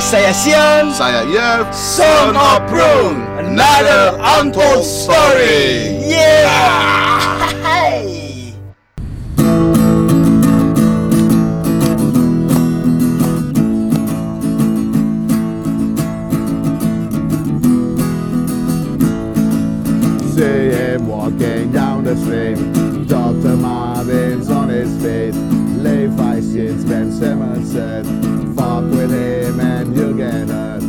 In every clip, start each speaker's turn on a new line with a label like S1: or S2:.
S1: saya Sion.
S2: Saya
S1: Son of Prune, another untold story. Yeah. Hey.
S2: See him walking down the street. Dr. Martin's on his feet. Levi Shins, Ben Simmons said, Fuck with him and you'll get hurt.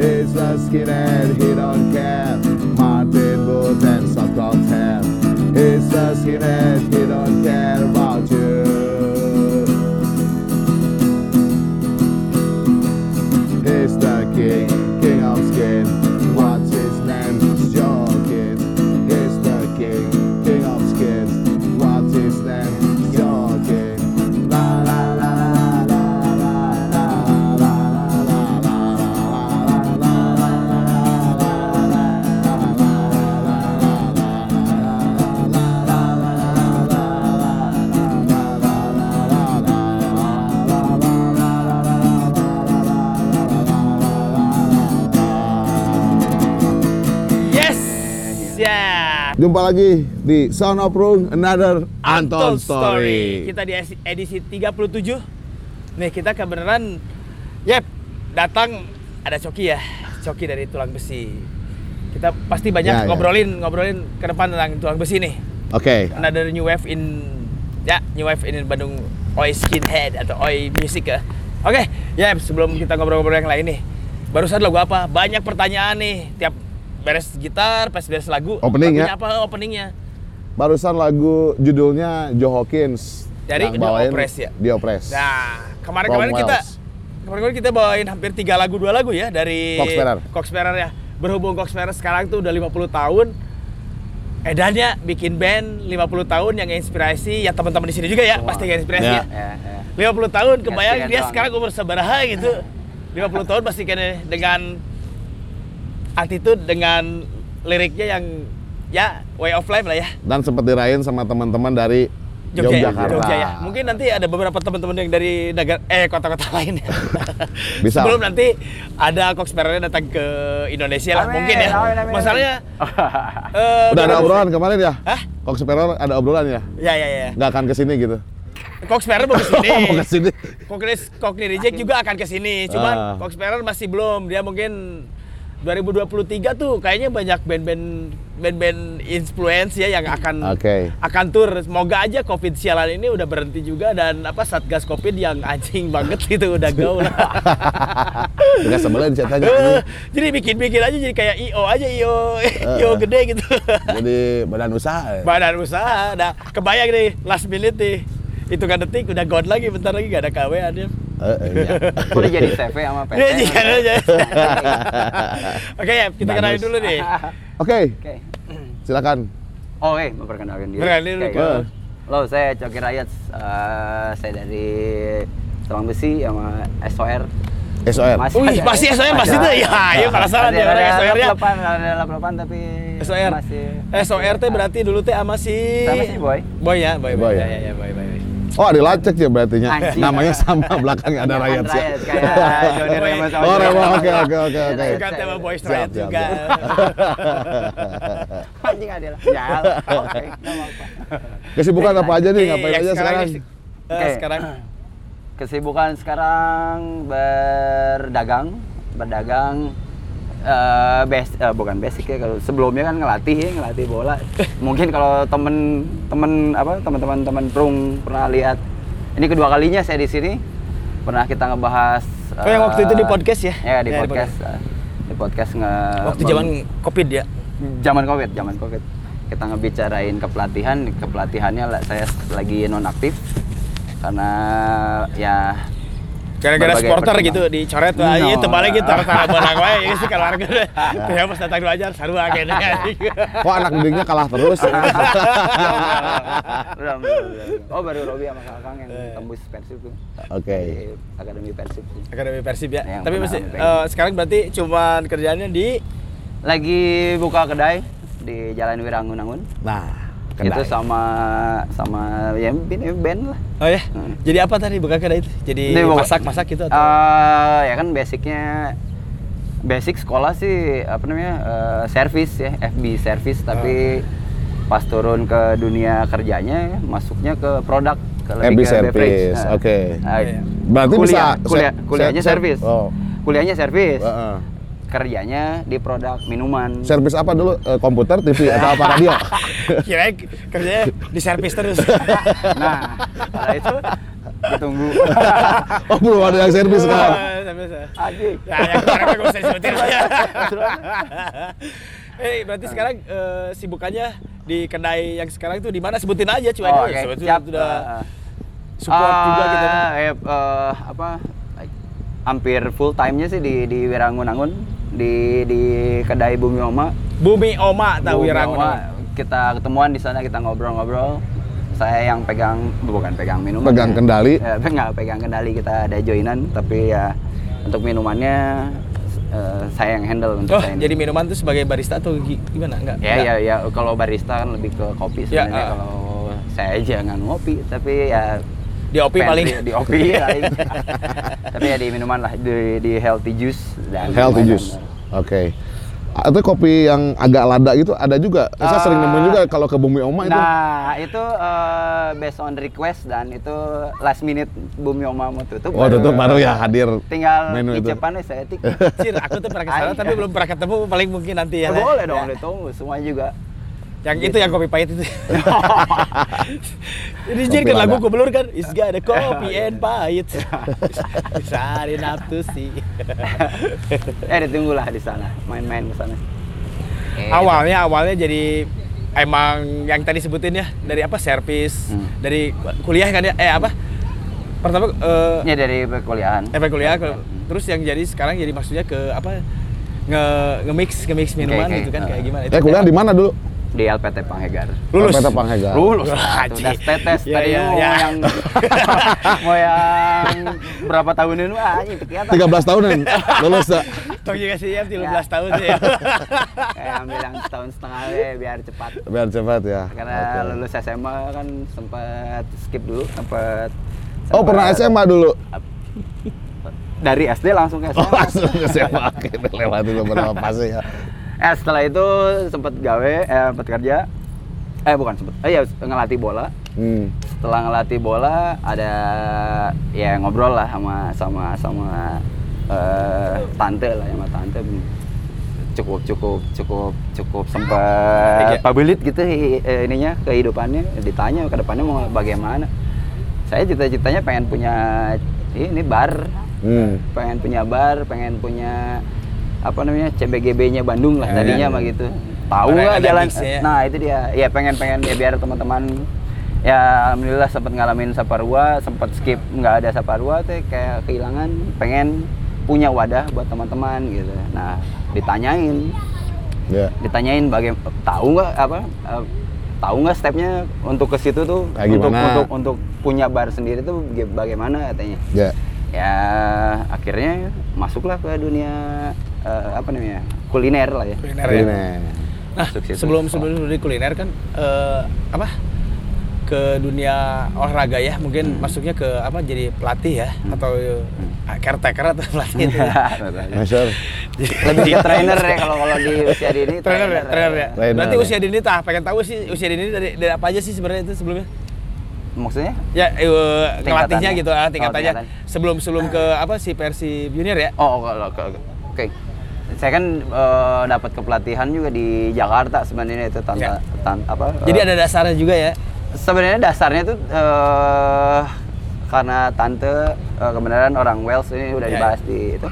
S2: He's a skinhead, he don't care. Martin Booth and soft hair. He's a skinhead, he don't care about you. He's the king, Jumpa lagi di Sound of Rune, another Anton Story.
S1: Kita di edisi 37. Nih, kita kebenaran Yep, datang ada Coki ya. Coki dari tulang besi. Kita pasti banyak
S2: Ya, ya.
S1: ngobrolin ngobrolin ke depan tentang tulang besi nih.
S2: Oke,
S1: Another new wave in ya, new wave in Bandung Oi Skinhead atau Oi Music ya. Oke, ya sebelum kita ngobrol-ngobrol yang lain nih. Barusan lagu apa? Banyak pertanyaan nih. Tiap beres gitar, pas beres lagu.
S2: Opening ya?
S1: apa openingnya?
S2: barusan lagu judulnya Joe Hawkins.
S1: Dari
S2: yang
S1: The
S2: bawain
S1: Oppress ya?
S2: The Oppress.
S1: Nah, kemarin-kemarin kita
S2: Wells.
S1: kemarin-kemarin kita bawain hampir tiga lagu dua lagu ya dari
S2: Coxbearer.
S1: Coxbearer ya. Berhubung Coxbearer sekarang tuh udah 50 tahun. Edannya bikin band 50 tahun yang inspirasi ya teman-teman di sini juga ya, pasti yang inspirasi
S2: Ya.
S1: ya.
S3: Ya, ya.
S1: 50 tahun kebayang
S3: Inspirasi
S1: dia
S3: doang.
S1: sekarang umur seberaha gitu. 50 tahun pasti kayaknya dengan attitude dengan liriknya yang ya way of life lah ya.
S2: Dan sempat dirayain sama teman-teman dari
S1: Jogja, ya,
S2: Yogyakarta.
S1: Jogja ya. Mungkin nanti ada beberapa teman-teman yang dari negara eh kota-kota lain. ya.
S2: Bisa.
S1: Sebelum nanti ada Coxbearer datang ke Indonesia lah
S3: Amin,
S1: mungkin ya.
S3: amin, amin,
S1: Masalahnya eh,
S2: Udah ada obrolan kemarin ya?
S1: Hah?
S2: Cox Sparrow ada obrolan ya?
S1: Ya ya ya.
S2: Nggak akan ke sini gitu?
S1: Coxbearer mau ke sini.
S2: Oh, mau ke sini.
S1: Koknis Kokni Reject juga akan ke sini. Cuman
S2: Ah.
S1: Coxbearer masih belum. Dia mungkin 2023 tuh kayaknya banyak band-band band-band influence ya yang akan
S2: Oke.
S1: akan tur. Semoga aja Covid sialan ini udah berhenti juga dan apa Satgas Covid yang anjing banget gitu udah lah.
S2: Enggak sebelin ceritanya.
S1: Jadi bikin-bikin aja jadi kayak IO aja IO IO gede gitu.
S2: Jadi badan usaha. ya?
S1: Badan usaha. Nah, kebayang nih last minute nih. Hitungan detik udah god lagi bentar lagi gak ada KW dia.
S2: Eh, eh, iya.
S3: Udah jadi CV sama PT.
S1: Iya, jangan aja. Oke ya, kita
S2: Bagus.
S1: kenalin dulu nih.
S2: Oke,
S3: Oke.
S2: silakan.
S3: Oh, oke, memperkenalkan diri.
S1: Perkenalkan dulu,
S3: Oke.
S1: Kak.
S3: Halo, saya Coki Rayat. Eh, saya dari Tulang Besi sama SOR.
S2: SOR.
S1: Wih, pasti SOR pasti tuh. Ya, ayo penasaran
S3: Masih
S1: dia orang
S3: ada
S1: SOR-nya.
S3: 88, ada 88 tapi
S1: SOR.
S3: masih
S1: SOR teh berarti dulu teh sama si
S3: Sama si Boy.
S1: Boy ya, Boy.
S2: Boy
S1: Boy
S2: ya.
S1: ya, ya, Boy, Boy.
S2: Oh, ada lacek ya berarti nya. Namanya sama belakangnya ada rakyat sih.
S3: Rayat kayak Johnny Remo sama
S2: Oh, Remo,
S3: Remo.
S2: oke, oke, oke, oke.
S1: Bukan tema Boy
S2: siap,
S1: juga.
S3: Anjing ada lah. Ya.
S2: Kesibukan apa aja nih? Ngapain aja sekarang?
S1: sih- eh,
S3: Oke.
S1: sekarang
S3: Kesibukan sekarang berdagang, berdagang eh bas- eh, bukan basic ya kalau sebelumnya kan ngelatih ya, ngelatih bola. Mungkin kalau temen-temen apa teman-teman teman prung pernah lihat ini kedua kalinya saya di sini. Pernah kita ngebahas
S1: Oh, yang waktu itu di podcast ya?
S3: Ya, di
S1: Ya, di
S3: podcast. eh, Di podcast nge
S1: waktu zaman Covid ya.
S3: zaman covid zaman covid kita ngebicarain kepelatihan kepelatihannya saya lagi nonaktif karena ya
S1: Gara-gara supporter gitu dicoret
S3: No.
S1: lah, iya terbalik gitu taruh benang wae ya sih keluarga. Teh pas datang dulu aja sarua kayaknya.
S2: Kok anak didiknya kalah terus?
S3: Belum. oh baru Robi sama Kakang yang tembus Persib tuh
S2: Oke.
S3: Akademi Persib.
S1: Akademi Persib ya. Tapi masih eh, sekarang berarti cuman kerjaannya di
S3: lagi buka kedai di Jalan Wirangun-Angun
S2: Nah,
S1: Kedai.
S3: Itu sama sama ya ini band lah.
S1: Oh ya?
S3: Hmm.
S1: Jadi apa tadi buka kedai itu? Jadi masak-masak gitu atau?
S3: Eh, ya kan basicnya basic sekolah sih apa namanya eh, service ya FB service tapi pas turun ke dunia kerjanya masuknya ke produk ke
S2: FB
S3: ke
S2: service,
S3: beverage. Nah,
S2: oke.
S3: nah,
S1: Iya.
S2: Berarti
S3: kuliah,
S2: bisa
S3: kuliah, kuliahnya
S2: ser-
S3: service
S2: oh.
S3: kuliahnya service
S2: Heeh.
S3: Kerjanya di produk minuman
S2: Servis apa dulu? Eh, komputer, TV, atau apa radio?
S1: Kirain kerjanya di servis terus.
S3: nah setelah itu ditunggu
S2: oh belum ada yang servis kan?
S1: Servis, ya. Ya, yang kemarin usah disebutin lah ya. Eh, berarti sekarang eh, sibukannya di kedai yang sekarang itu di mana? Sebutin aja cuy.
S3: Oh,
S1: sebetulnya
S3: Siap.
S1: Sudah
S3: Eh,
S1: support juga gitu.
S3: Ah, eh, eh, apa hampir full time-nya sih di di Wirangun-Angun di di kedai Bumi Oma.
S1: Bumi Oma tahu
S3: Bumi. Oma. Kita ketemuan di sana kita ngobrol-ngobrol. Saya yang pegang bukan pegang minuman.
S2: Pegang
S3: ya.
S2: kendali.
S3: Ya, enggak pegang kendali kita ada joinan tapi ya untuk minumannya eh, saya yang handle untuk
S1: Oh,
S3: saya.
S1: jadi minuman tuh sebagai barista atau gi- gimana? Enggak.
S3: Ya
S1: Enggak.
S3: ya ya kalau barista kan lebih ke kopi
S1: Ya,
S3: sebenarnya
S1: ah.
S3: kalau saya aja nggak ngopi tapi ya
S1: Di OP paling.
S3: di OP paling. tapi ya di minuman lah di, di healthy juice dan
S2: Healthy
S3: minuman.
S2: juice. Oke. Atau kopi yang agak lada gitu ada juga. Saya sering
S3: Ah.
S2: nemuin juga kalau ke Bumi Oma itu.
S3: Nah, itu eh, based on request dan itu last minute Bumi Oma mau tutup.
S2: Oh, tutup baru ya hadir
S3: Tinggal
S2: menu itu.
S3: icepan saya tik.
S1: Cir, aku tuh pernah ke sana
S3: Ay.
S1: tapi belum pernah ketemu paling mungkin nanti ya.
S3: Eh, boleh
S1: Ya.
S3: dong ditunggu semua juga.
S1: Yang itu yang kopi pahit itu. Ini
S2: Kopi
S1: jadi kan lagu kubelur kan, is got a coffee and pahit. Sorry nafsu sih.
S3: eh ditunggulah di sana, main-main ke sana. Eh,
S1: awalnya awalnya jadi emang yang tadi sebutin ya dari apa servis
S3: Hmm.
S1: dari kuliah kan ya eh apa pertama eh
S3: Ya dari perkuliahan.
S1: efek kuliah ke- terus yang jadi sekarang jadi maksudnya ke apa nge nge-mix nge-mix minuman
S3: oke.
S1: gitu kan kayak
S3: Ah.
S1: gimana
S2: Eh kuliah di mana dulu?
S3: Di LPT Panghegar.
S1: lulus
S2: Peta Panghegar.
S3: Lulus. Udah
S1: anjing.
S3: tetes
S1: Ya,
S3: tadi
S1: ya,
S3: mau
S1: ya.
S3: yang mau yang berapa tahunan wah ini kelihatan.
S2: 13 tahunan lulus ya.
S1: Tong juga sih ya 13
S3: Ya.
S1: tahun sih ya.
S3: Kayak ambil yang setahun setengah ya biar cepat.
S2: Biar cepat ya.
S3: Karena
S2: Oke.
S3: lulus SMA kan sempat skip dulu, sempat
S2: Oh pernah SMA dulu?
S3: Dari SD langsung ke
S2: Oh
S3: SMA.
S2: langsung ke SMA. Oke, lewati beberapa fase ya.
S3: Eh setelah itu sempat gawe, eh sempat kerja. Eh bukan sempat, eh ya ngelatih bola.
S2: Hmm.
S3: Setelah ngelatih bola ada ya ngobrol lah sama sama sama eh, tante lah sama tante cukup cukup cukup cukup sempat
S1: ya?
S3: pabelit gitu eh, ininya kehidupannya ditanya ke depannya mau bagaimana saya cita-citanya pengen punya ini bar
S2: Hmm.
S3: pengen punya bar pengen punya apa namanya CBGB-nya Bandung lah
S2: Ya,
S3: tadinya
S2: ya,
S3: mah
S2: ya.
S3: gitu tahu
S1: ada
S3: jalan
S1: ya.
S3: nah itu dia ya pengen pengen ya biar teman-teman ya alhamdulillah sempat ngalamin saparua sempat skip nggak ada saparua tuh kayak kehilangan pengen punya wadah buat teman-teman gitu nah ditanyain
S2: Ya.
S3: ditanyain bagaimana tahu nggak apa eh, tahu nggak stepnya untuk ke situ tuh
S2: Kayak
S3: untuk
S2: gimana?
S3: untuk untuk punya bar sendiri tuh bagaimana katanya
S2: Ya.
S3: ya akhirnya masuklah ke dunia eh, apa namanya kuliner lah ya
S1: Kuliner ya.
S2: Kuliner.
S1: Nah,
S3: Masuk situ.
S1: sebelum sebelum di kuliner kan eh, apa ke dunia olahraga ya mungkin masuknya ke apa jadi pelatih ya
S3: Hmm.
S1: atau eh, caretaker atau pelatih itu.
S2: Master.
S3: lebih ke trainer ya kalau kalau di usia dini
S1: trainer ya, trainer ya.
S2: Trainer.
S1: Berarti usia dini tah pengen tahu sih usia dini dari, dari apa aja sih sebenarnya itu sebelumnya?
S3: maksudnya
S1: Ya eh, ngelatihnya gitu ah
S3: Oh,
S1: tingkatannya.
S3: tingkatan.
S1: sebelum sebelum ke apa si versi junior ya?
S3: oh kalau oke oke saya kan eh, dapat kepelatihan juga di Jakarta sebenarnya itu tante
S1: Ya.
S3: tan- apa
S1: Jadi
S3: eh,
S1: ada dasarnya juga ya.
S3: sebenarnya dasarnya tuh eh, karena tante eh, kebenaran orang Wales ini udah
S1: Ya,
S3: dibahas di itu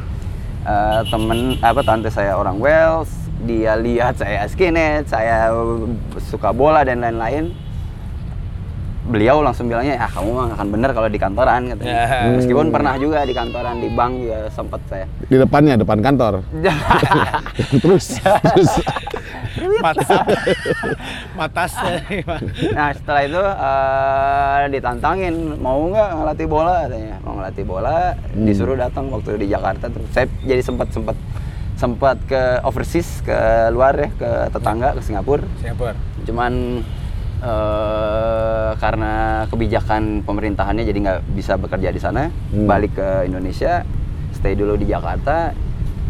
S3: Eh, temen apa tante saya orang Wales dia lihat saya skinhead saya suka bola dan lain-lain beliau langsung bilangnya ah kamu mah nggak akan bener kalau di kantoran katanya
S1: Ya.
S3: meskipun pernah juga di kantoran di bank juga sempat saya
S2: Di depannya, depan kantor. terus, terus.
S1: Matas. Matas.
S3: Nah setelah itu eh, ditantangin mau nggak ngelatih bola katanya mau ngelatih bola
S2: Hmm.
S3: disuruh datang waktu di Jakarta tuh saya jadi sempat sempat sempat ke overseas ke luar ya ke tetangga ke Singapura
S1: Singapura.
S3: cuman eh, karena kebijakan pemerintahannya jadi nggak bisa bekerja di sana,
S2: Hmm.
S3: balik ke Indonesia, stay dulu di Jakarta,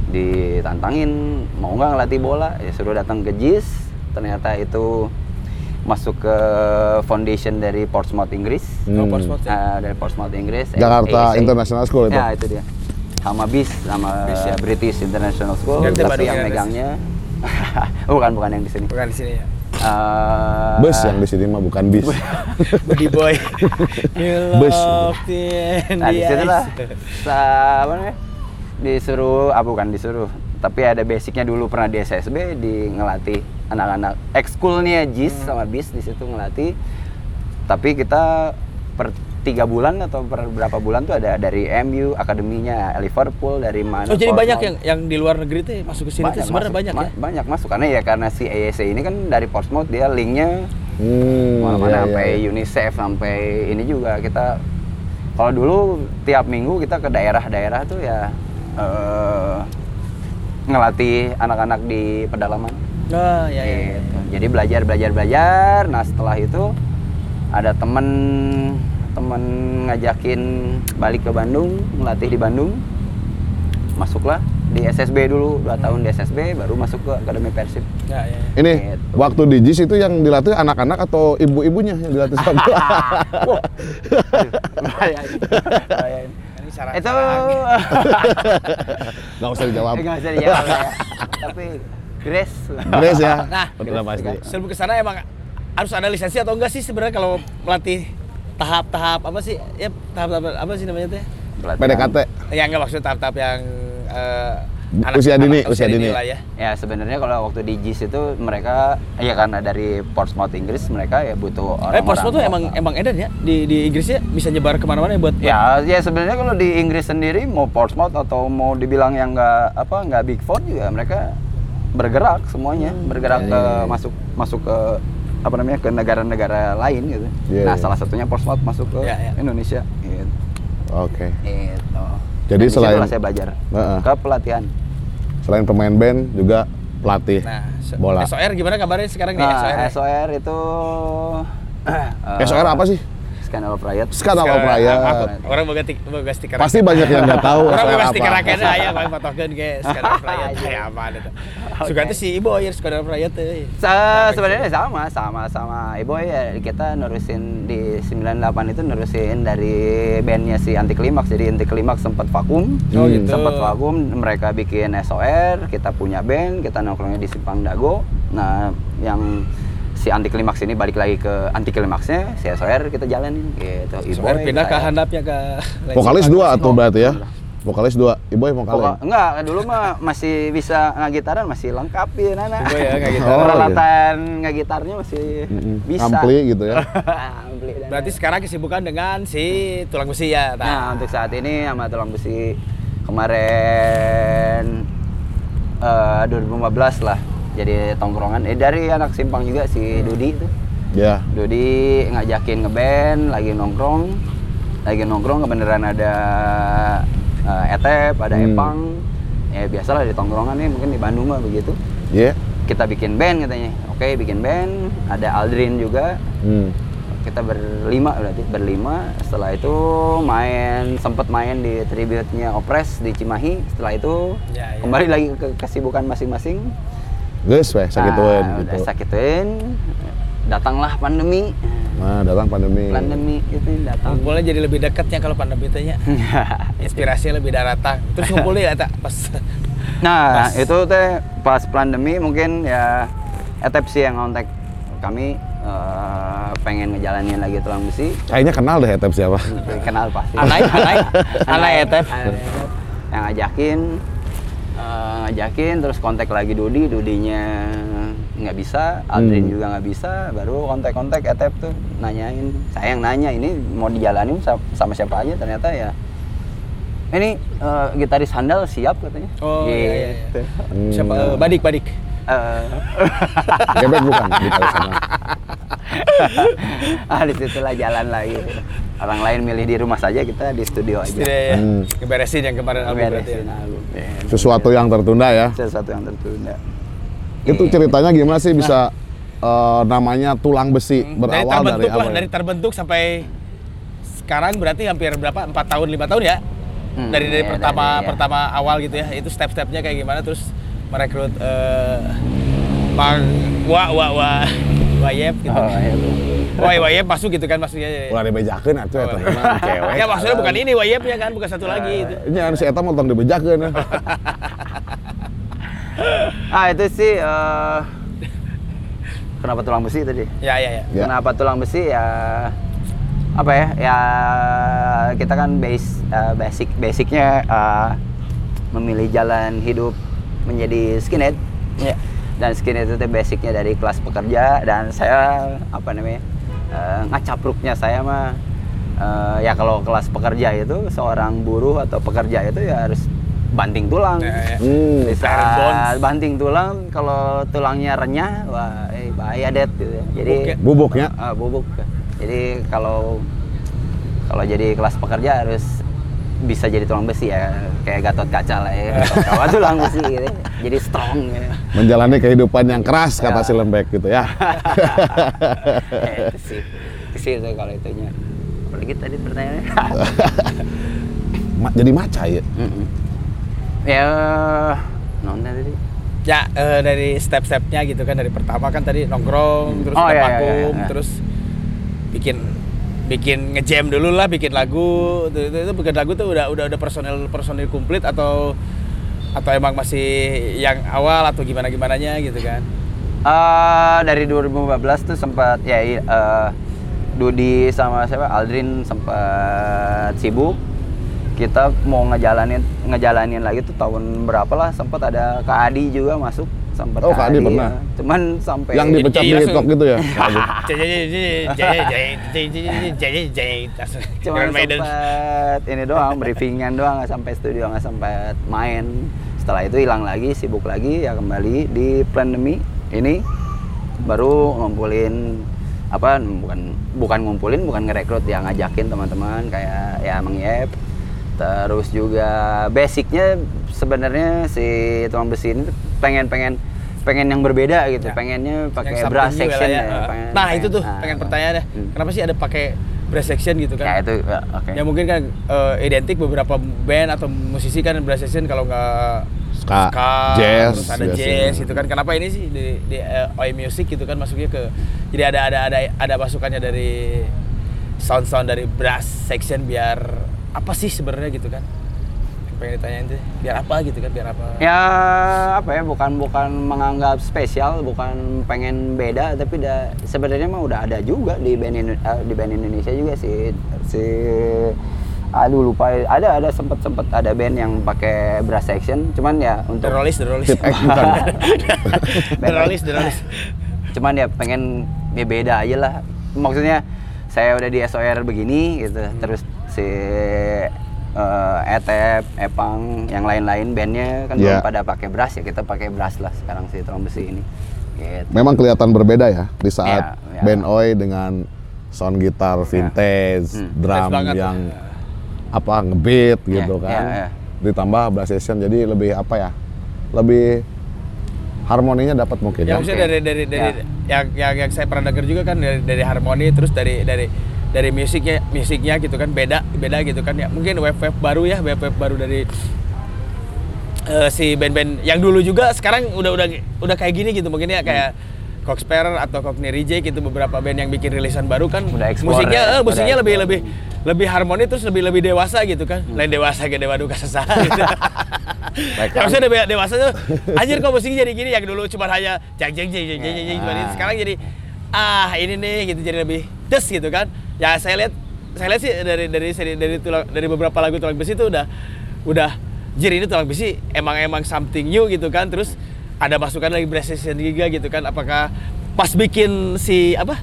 S3: ditantangin mau nggak ngelatih bola, ya suruh datang ke JIS, ternyata itu masuk ke foundation dari Portsmouth Inggris,
S1: Oh,
S2: Hmm.
S1: Portsmouth ya.
S3: Ah, dari Portsmouth Inggris,
S2: Jakarta
S3: ASA.
S2: International School itu.
S3: Ya itu dia. Sama BIS, sama
S1: BIS ya.
S3: British International School, tapi yang
S1: ya,
S3: megangnya bukan bukan yang di sini.
S1: Bukan di sini ya.
S2: Bus yang di sini mah bukan bis.
S1: Budi Boy. You
S2: Bus.
S3: Nah di situ lah, apa namanya? Disuruh, ah bukan disuruh, tapi ada basicnya dulu pernah di SSB di ngelatih anak-anak ekskulnya JIS
S1: Hmm.
S3: sama BIS di situ ngelatih. Tapi kita per tiga bulan atau berapa bulan tuh ada dari MU, akademinya Liverpool, dari mana?
S1: Oh jadi banyak yang yang di luar negeri tuh masuk ke sini tuh sebenarnya
S3: masuk,
S1: banyak ya.
S3: ma- Banyak masuk karena ya karena si AAC ini kan dari Portsmouth dia linknya
S2: Hmm,
S3: mana-mana
S2: iya,
S3: sampai
S2: iya.
S3: UNICEF sampai ini juga kita kalau dulu tiap minggu kita ke daerah-daerah tuh ya eh, ngelatih anak-anak di pedalaman.
S1: Oh ya ya. ya.
S3: Gitu. Jadi belajar belajar belajar. Nah setelah itu ada temen temen ngajakin balik ke Bandung ngelatih di Bandung. Masuklah di SSB dulu dua tahun di SSB baru masuk ke Akademi Persib.
S1: Ya, ya, ya.
S2: Ini
S3: Gitu.
S2: waktu di JIS itu yang dilatih anak-anak atau ibu-ibunya yang dilatih sama
S1: Ini syarat
S3: itu
S2: Nggak usah dijawab.
S3: Nggak usah dijawab ya. Tapi Grace.
S2: Grace ya.
S1: Nah,
S2: Udah pasti.
S1: sebelum ke sana emang harus ada lisensi atau enggak sih sebenarnya kalau melatih tahap-tahap apa sih? Ya tahap-tahap apa sih namanya teh?
S2: PDKT.
S1: Ya enggak maksud tahap-tahap yang eh,
S2: Usia dini,
S1: anak-
S2: usia dini.
S1: lah ya.
S3: Ya sebenarnya kalau waktu di JIS itu mereka ya karena dari Portsmouth Inggris mereka ya butuh orang-orang.
S1: Eh, Portsmouth tuh emang emang edan ya di di Inggris ya bisa nyebar ke mana-mana ya buat
S3: Ya, ya sebenarnya kalau di Inggris sendiri mau Portsmouth atau mau dibilang yang nggak apa nggak Big Four juga mereka bergerak semuanya, bergerak
S2: Iya,
S3: ke
S2: iya, iya.
S3: masuk masuk ke apa namanya ke negara-negara lain gitu.
S2: Iya,
S3: nah,
S2: iya.
S3: salah satunya Portsmouth masuk ke
S1: Iya, iya.
S3: Indonesia. Gitu.
S2: Oke.
S3: Gitu.
S2: Jadi
S3: Dan
S2: selain-
S3: saya belajar
S2: Heeh.
S3: ke pelatihan.
S2: Selain pemain band juga pelatih
S1: Nah,
S2: bola.
S1: SOR gimana kabarnya sekarang nih
S3: Nah,
S1: SOR?
S3: SOR itu eh,
S2: SOR apa sih?
S3: Scandal of Riot.
S2: Skandal of
S1: Sekarang,
S2: Riot.
S1: aku- Orang boga tik boga stiker.
S2: Pasti banyak yang nggak tahu
S1: Orang boga stiker akhirnya aya paling fotokeun ge sekarang Riot kayak apa ada tuh. Suka tuh si Ibo ya sekarang Riot teh.
S3: Sebenarnya sama sama sama Ibu ya kita nurusin di 98 itu nurusin dari bandnya si Anti Klimaks jadi Anti Klimaks sempat vakum
S1: Oh,
S2: Hmm.
S1: gitu.
S3: sempat vakum mereka bikin SOR kita punya band kita nongkrongnya di Simpang Dago nah yang si Anti Klimaks ini balik lagi ke Anti Klimaksnya si SOR kita jalanin gitu
S1: SOR pindah ke handapnya ke
S2: Vokalis dua atau
S3: Oh,
S2: berarti ya? Vokalis dua. Ibu yang vokalis.
S3: Vokal- enggak, dulu mah masih bisa ngagitaran, masih lengkap ya Nana.
S1: Ibu ya, ngagitaran.
S2: Oh,
S3: Peralatan ngagitarnya masih
S2: Mm-mm.
S3: bisa.
S2: Ampli gitu ya.
S3: Ampli dan
S1: Berarti sekarang kesibukan dengan si tulang besi ya.
S3: Nah, untuk saat ini sama tulang besi kemarin eh 2015 lah. Jadi tongkrongan eh dari anak simpang juga si Dudi itu.
S2: Ya.
S3: Dudi ngajakin ngeband, lagi nongkrong. Lagi nongkrong kebenaran ada eh, Etep, ada
S2: Hmm.
S3: Epang. Ya biasalah di tongkrongan nih mungkin di Bandung mah begitu.
S2: Ya.
S3: Kita bikin band katanya. Oke, bikin band. Ada Aldrin juga.
S2: Hmm.
S3: Kita berlima berarti berlima. Setelah itu main sempat main di tribute-nya Opres di Cimahi. Setelah itu
S1: Ya, ya.
S3: kembali lagi ke kesibukan masing-masing.
S2: Geus weh sakitueun
S3: Nah,
S2: gitu.
S3: udah sakituin. Datanglah pandemi.
S2: Nah, datang pandemi.
S3: Pandemi itu datang.
S1: Ngumpulnya jadi lebih dekat ya kalau pandemi teh nya. Inspirasinya lebih datang. Terus ngumpulnya ya tak pas
S3: Nah,
S1: Pas.
S3: itu teh pas pandemi mungkin ya Etep sih yang kontak kami eh, pengen ngejalanin lagi tulang besi.
S2: Kayaknya kenal deh Etep siapa.
S3: Kenal pasti.
S1: Anai, Anai, Anai Etep.
S3: Anai Etep. Yang ngajakin eh, ngajakin terus kontak lagi Dudi, Dudinya nggak bisa, Aldrin
S2: Hmm.
S3: juga nggak bisa, baru kontak-kontak Etep tuh nanyain, saya yang nanya ini mau dijalanin sa- sama siapa aja ternyata ya ini eh, gitaris handal siap katanya.
S1: Oh iya, iya, iya.
S3: Gitu.
S2: Hmm.
S1: Siapa eh, Badik Badik.
S3: Eh,
S2: Gebek bukan sana.
S3: ah di situlah jalan lagi. Orang lain milih di rumah saja, kita di studio aja.
S1: Ya.
S2: Hmm.
S1: Ngeberesin yang kemarin album berarti ya.
S3: Beresin album. Ya.
S2: Sesuatu yang tertunda ya.
S3: Sesuatu yang tertunda.
S2: Itu
S3: Iya.
S2: ceritanya gimana sih bisa eh, namanya tulang besi
S1: dari
S2: berawal dari,
S1: terbentuk
S2: apa?
S1: lah,
S2: ya?
S1: dari terbentuk sampai sekarang berarti hampir berapa? Empat tahun, lima tahun ya?
S3: Hmm,
S1: dari dari
S3: iya,
S1: pertama
S3: dari- iya.
S1: pertama awal gitu ya. Itu step-stepnya kayak gimana terus merekrut eh Bang Wah Wah Wah Wayep gitu.
S3: Oh, iya.
S1: Wah Wayep masuk gitu kan maksudnya.
S2: Ulah dibejakeun atuh
S1: Oh,
S2: eta mah cewek.
S1: Ya maksudnya bukan ini Wayepnya kan, bukan satu lagi itu.
S2: Nya anu si eta mah tong dibejakeun. ya.
S3: Ah itu sih eh, kenapa tulang besi tadi?
S1: Ya ya ya.
S2: Ya.
S3: Kenapa tulang besi ya apa ya? Ya kita kan base eh, basic basicnya eh, memilih jalan hidup menjadi skinhead.
S1: Ya.
S3: Dan skinhead itu teh basicnya dari kelas pekerja dan saya apa namanya eh, ngacapruknya saya mah eh, ya kalau kelas pekerja itu seorang buruh atau pekerja itu ya harus banting tulang.
S1: Ya, ya.
S2: Hmm.
S3: Saat banting tulang, kalau tulangnya renyah, wah eh, bahaya det gitu ya. Jadi
S1: Bubuk ya?
S2: Bubuknya.
S3: Ah, bubuk. Jadi kalau kalau jadi kelas pekerja harus bisa jadi tulang besi ya, kayak Gatot Kaca lah ya. Gatot Kaca tulang besi gitu. Jadi strong ya.
S2: Menjalani kehidupan yang keras kata
S3: Ya.
S2: si lembek gitu ya.
S3: Eh, itu sih. Itu sih tuh kalau itunya. Apalagi tadi pertanyaannya.
S2: Ma- jadi maca ya.
S3: Mm-mm. ya, non tadi.
S1: Ya eh, dari step-stepnya gitu kan dari pertama kan tadi nongkrong terus
S3: Oh,
S1: ada
S3: iya, iya,
S1: vakum
S3: iya.
S1: terus bikin bikin ngejam dulu lah bikin lagu. Itu, itu, itu bikin lagu tuh udah udah udah personil personil komplit atau atau emang masih yang awal atau gimana gimananya gitu kan?
S3: Eh, dari 2015 tuh sempat ya eh, Dudi sama siapa? Aldrin sempat sibuk. Kita mau ngejalanin ngejalanin lagi tuh tahun berapa lah sempat ada Kak Adi juga masuk sempat
S2: Oh, Kak Adi pernah.
S3: ya. cuman sampai
S2: Yang dipecat di TikTok gitu ya.
S3: cuma
S1: Iron Maiden.
S3: sempat ini doang briefingan doang nggak sampai studio nggak sempat main setelah itu hilang lagi sibuk lagi ya kembali di pandemi ini baru ngumpulin apa bukan bukan ngumpulin bukan ngerekrut yang ngajakin teman-teman kayak ya Mang Yep terus juga basicnya sebenarnya si tulang besi ini pengen pengen pengen yang berbeda gitu
S1: Ya.
S3: pengennya pakai brass section ya,
S1: ya.
S3: pengen-
S1: Nah,
S3: pengen-
S1: itu tuh
S3: ah,
S1: pengen pertanyaannya.
S3: hmm.
S1: Kenapa sih ada pakai brass section gitu kan?
S3: ya itu ya, oke
S1: Ya mungkin kan eh, identik beberapa band atau musisi kan brass section kalau nggak
S2: Ska, jazz,
S1: terus ada
S2: biasanya.
S1: jazz gitu kan. Kenapa ini sih di, di eh, Oi Music gitu kan masuknya ke jadi ada ada ada ada masukannya dari sound sound dari brass section biar apa sih sebenarnya gitu kan? Pengen ditanyain tuh biar apa gitu kan biar apa?
S3: ya apa ya bukan bukan menganggap spesial bukan pengen beda tapi dah sebenarnya mah udah ada juga di band Indo- eh, di band Indonesia juga sih si aduh lupa ada ada sempet sempet ada band yang pakai brass section cuman ya untuk
S1: The
S2: bukan.
S1: The Rollies.
S3: cuman ya pengen ya beda aja lah maksudnya saya udah di SOR begini gitu
S1: Hmm.
S3: terus si eh, Etep, Epang, yang lain-lain bandnya kan
S2: Ya.
S3: belum pada pakai brass ya kita pakai brass lah sekarang si drum besi ini gitu.
S2: Memang kelihatan berbeda ya di saat
S3: Ya, ya.
S2: band Oi dengan sound gitar vintage,
S3: Hmm.
S2: drum yang apa ngebeat
S3: Ya,
S2: gitu
S3: ya,
S2: kan.
S3: ya.
S2: Ditambah brass session jadi lebih apa ya? Lebih harmoninya dapat mungkin
S1: Ya
S2: ya.
S1: maksudnya dari dari dari yang, yang yang saya pernah dengar juga kan dari dari harmoni terus dari dari dari musiknya musiknya gitu kan beda beda gitu kan ya. Mungkin wave wave baru ya wave wave baru dari eh, si band-band yang dulu juga sekarang udah udah udah kayak gini gitu. Mungkin ya kayak Coxperer atau Cockney Reject gitu beberapa band yang bikin rilisan baru kan
S3: Udah explore
S1: musiknya
S3: ya,
S1: eh, musiknya lebih
S3: explore.
S1: lebih lebih harmoni terus lebih lebih dewasa gitu kan. Lain dewasa gede waduh kasesah gitu. Ya maksudnya dewa- dewasa tuh anjir kok musiknya jadi gini yang dulu cuma hanya jeng jeng jeng jeng jeng jeng jeng ini. sekarang jadi ah ini nih gitu jadi lebih des gitu kan. Ya saya lihat saya lihat sih dari dari dari dari, tulang, dari beberapa lagu tulang besi itu udah udah jir ini tulang besi emang emang something new gitu kan. Terus ada masukan lagi precision juga gitu kan apakah pas bikin si apa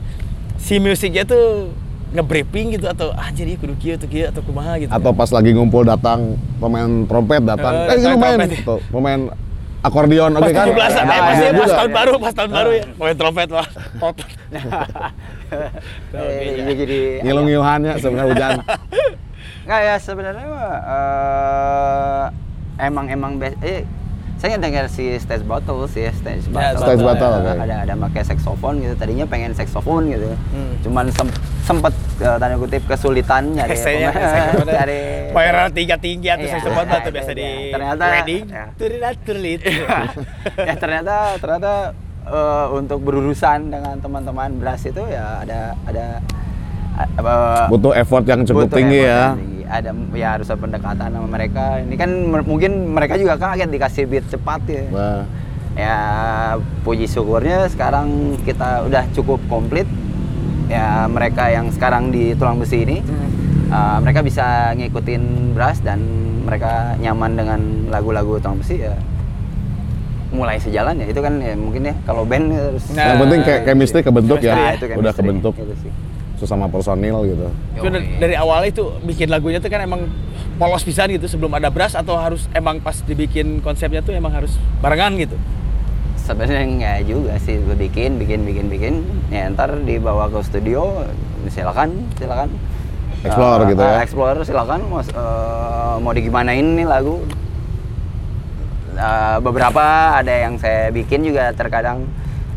S1: si musiknya tuh nge-briefing gitu atau anjir iya kudu kieu tuh kieu atau kumaha gitu
S2: Atau pas lagi ngumpul datang pemain trompet datang,
S1: Eh,
S2: eh ini main
S1: trompet.
S2: Pemain akordeon oke kan.
S1: 17 an
S2: Nah,
S1: eh, pas,
S2: iya
S1: ya, pas tahun baru pas tahun baru ya main trompet wah Tot.
S3: Eh, jadi- jadi
S2: Ngilu-ngiluhannya sebenarnya hujan.
S3: Nggak ya sebenarnya eh, emang emang eh, saya dengar si Stage Bottle sih, Stage Bottle.
S2: Stage Bottle,
S3: ada,
S2: oke.
S3: ada ada pakai saxophone gitu. Tadinya pengen saxophone gitu.
S1: Hmm.
S3: Cuman sem sempet eh, tanda kutip kesulitan nyari
S1: Saya dari
S3: cari
S1: viral tiga tinggi atau
S3: Iya,
S1: saya sebut tuh
S3: iya,
S1: biasa di
S3: iya. Ternyata-
S1: wedding.
S3: iya.
S1: Turilat turit.
S3: ya ternyata ternyata eh, untuk berurusan dengan teman-teman brass itu ya ada ada eh,
S2: Butuh effort yang cukup
S3: butuh
S2: tinggi ya.
S3: yang tinggi. Ada ya harus ada pendekatan sama mereka. Ini kan mungkin mereka juga kaget dikasih beat cepat ya.
S2: Nah,
S3: Ya puji syukurnya sekarang kita udah cukup komplit. Ya mereka yang sekarang di tulang besi ini eh, mereka bisa ngikutin brass dan mereka nyaman dengan lagu-lagu tulang besi ya mulai sejalan ya itu kan ya mungkin ya kalau band harus
S1: Nah,
S2: yang penting kayak chemistry kebentuk ya.
S3: Nah, itu
S2: Udah kebentuk
S3: Itu sih.
S2: Sesama personil gitu.
S1: Itu dari- dari awal itu bikin lagunya tuh kan emang polos pisan gitu sebelum ada brass atau harus emang pas dibikin konsepnya tuh emang harus barengan gitu.
S3: Sebenarnya nggak juga sih, gue bikin, bikin, bikin, bikin. Ya ntar dibawa ke studio, silakan, silakan.
S2: Explore
S3: Eh,
S2: gitu ya.
S3: eh, Explore silakan, mau, eh, mau digimanain nih lagu. Eh, beberapa ada yang saya bikin juga terkadang,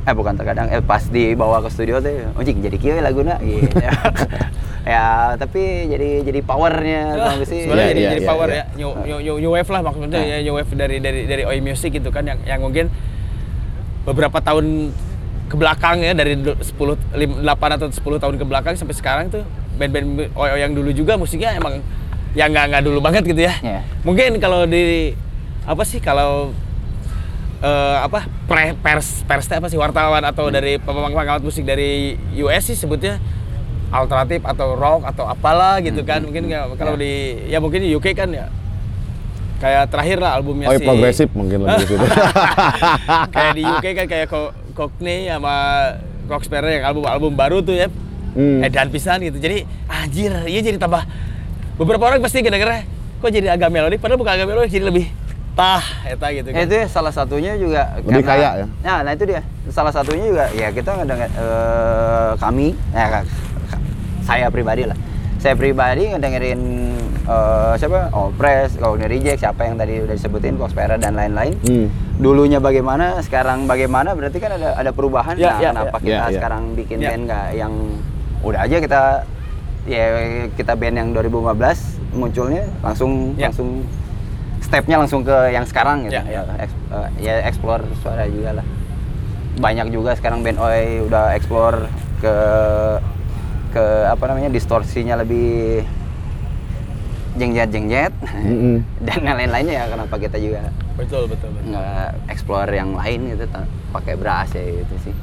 S3: eh bukan terkadang, eh pas dibawa ke studio tuh, oh jing jadi kieu laguna gitu. ya tapi jadi jadi powernya
S1: Ah,
S3: Besi.
S1: sebenarnya
S2: Iya,
S1: jadi,
S2: iya,
S1: jadi
S2: iya,
S1: power
S2: iya.
S1: ya new, new, new, new wave lah maksudnya
S3: Nah.
S1: ya new wave dari dari dari Oi Music gitu kan yang yang mungkin beberapa tahun ke belakang ya dari du- 10 lim- 8 atau 10 tahun ke belakang sampai sekarang tuh band-band Oi yang dulu juga musiknya emang ya nggak nggak dulu banget gitu ya.
S3: Iya.
S1: Mungkin kalau di apa sih kalau eh, apa pre, pers pers apa sih wartawan atau
S3: Hmm.
S1: dari pengamat musik dari US sih sebutnya alternatif atau rock atau apalah gitu
S3: Hmm,
S1: kan
S3: hmm,
S1: mungkin
S3: hmm.
S1: kalau
S3: Ya.
S1: di ya mungkin di UK kan ya kayak terakhir lah albumnya
S2: Oh,
S1: si
S2: progresif mungkin lebih gitu.
S1: kayak di UK kan kayak Co- Cockney sama Sparrow yang album album baru tuh ya
S2: Hmm.
S1: edan pisan gitu jadi anjir iya jadi tambah beberapa orang pasti gara-gara kok jadi agak melodik padahal bukan agak melodik jadi lebih tah eta gitu
S3: Ya,
S1: kan
S3: itu ya salah satunya juga
S2: Lebih kaya ya?
S3: Nah, nah itu dia. Salah satunya juga ya kita ngedenger eh, kami ya saya pribadi lah. Saya pribadi ngedengerin eh, siapa? Oh, Press, Cognitive Reject, siapa yang tadi udah disebutin, Coxpera dan lain-lain.
S2: Hmm.
S3: Dulunya bagaimana, sekarang bagaimana, berarti kan ada ada perubahan.
S1: Ya,
S3: nah,
S1: ya,
S3: kenapa
S2: ya.
S3: kita
S2: Ya, ya.
S3: sekarang bikin
S1: Ya.
S3: band nggak yang udah aja kita ya kita band yang 2015 munculnya langsung
S1: Ya.
S3: langsung stepnya langsung ke yang sekarang gitu
S1: Ya, ya.
S3: Eks- eh, ya explore suara juga lah banyak juga sekarang band Oi udah explore ke ke apa namanya distorsinya lebih jengjet jengjet
S2: Mm-mm.
S3: dan yang lain-lainnya ya kenapa kita juga
S1: betul betul, betul.
S3: nggak explore yang lain gitu pakai brass ya gitu sih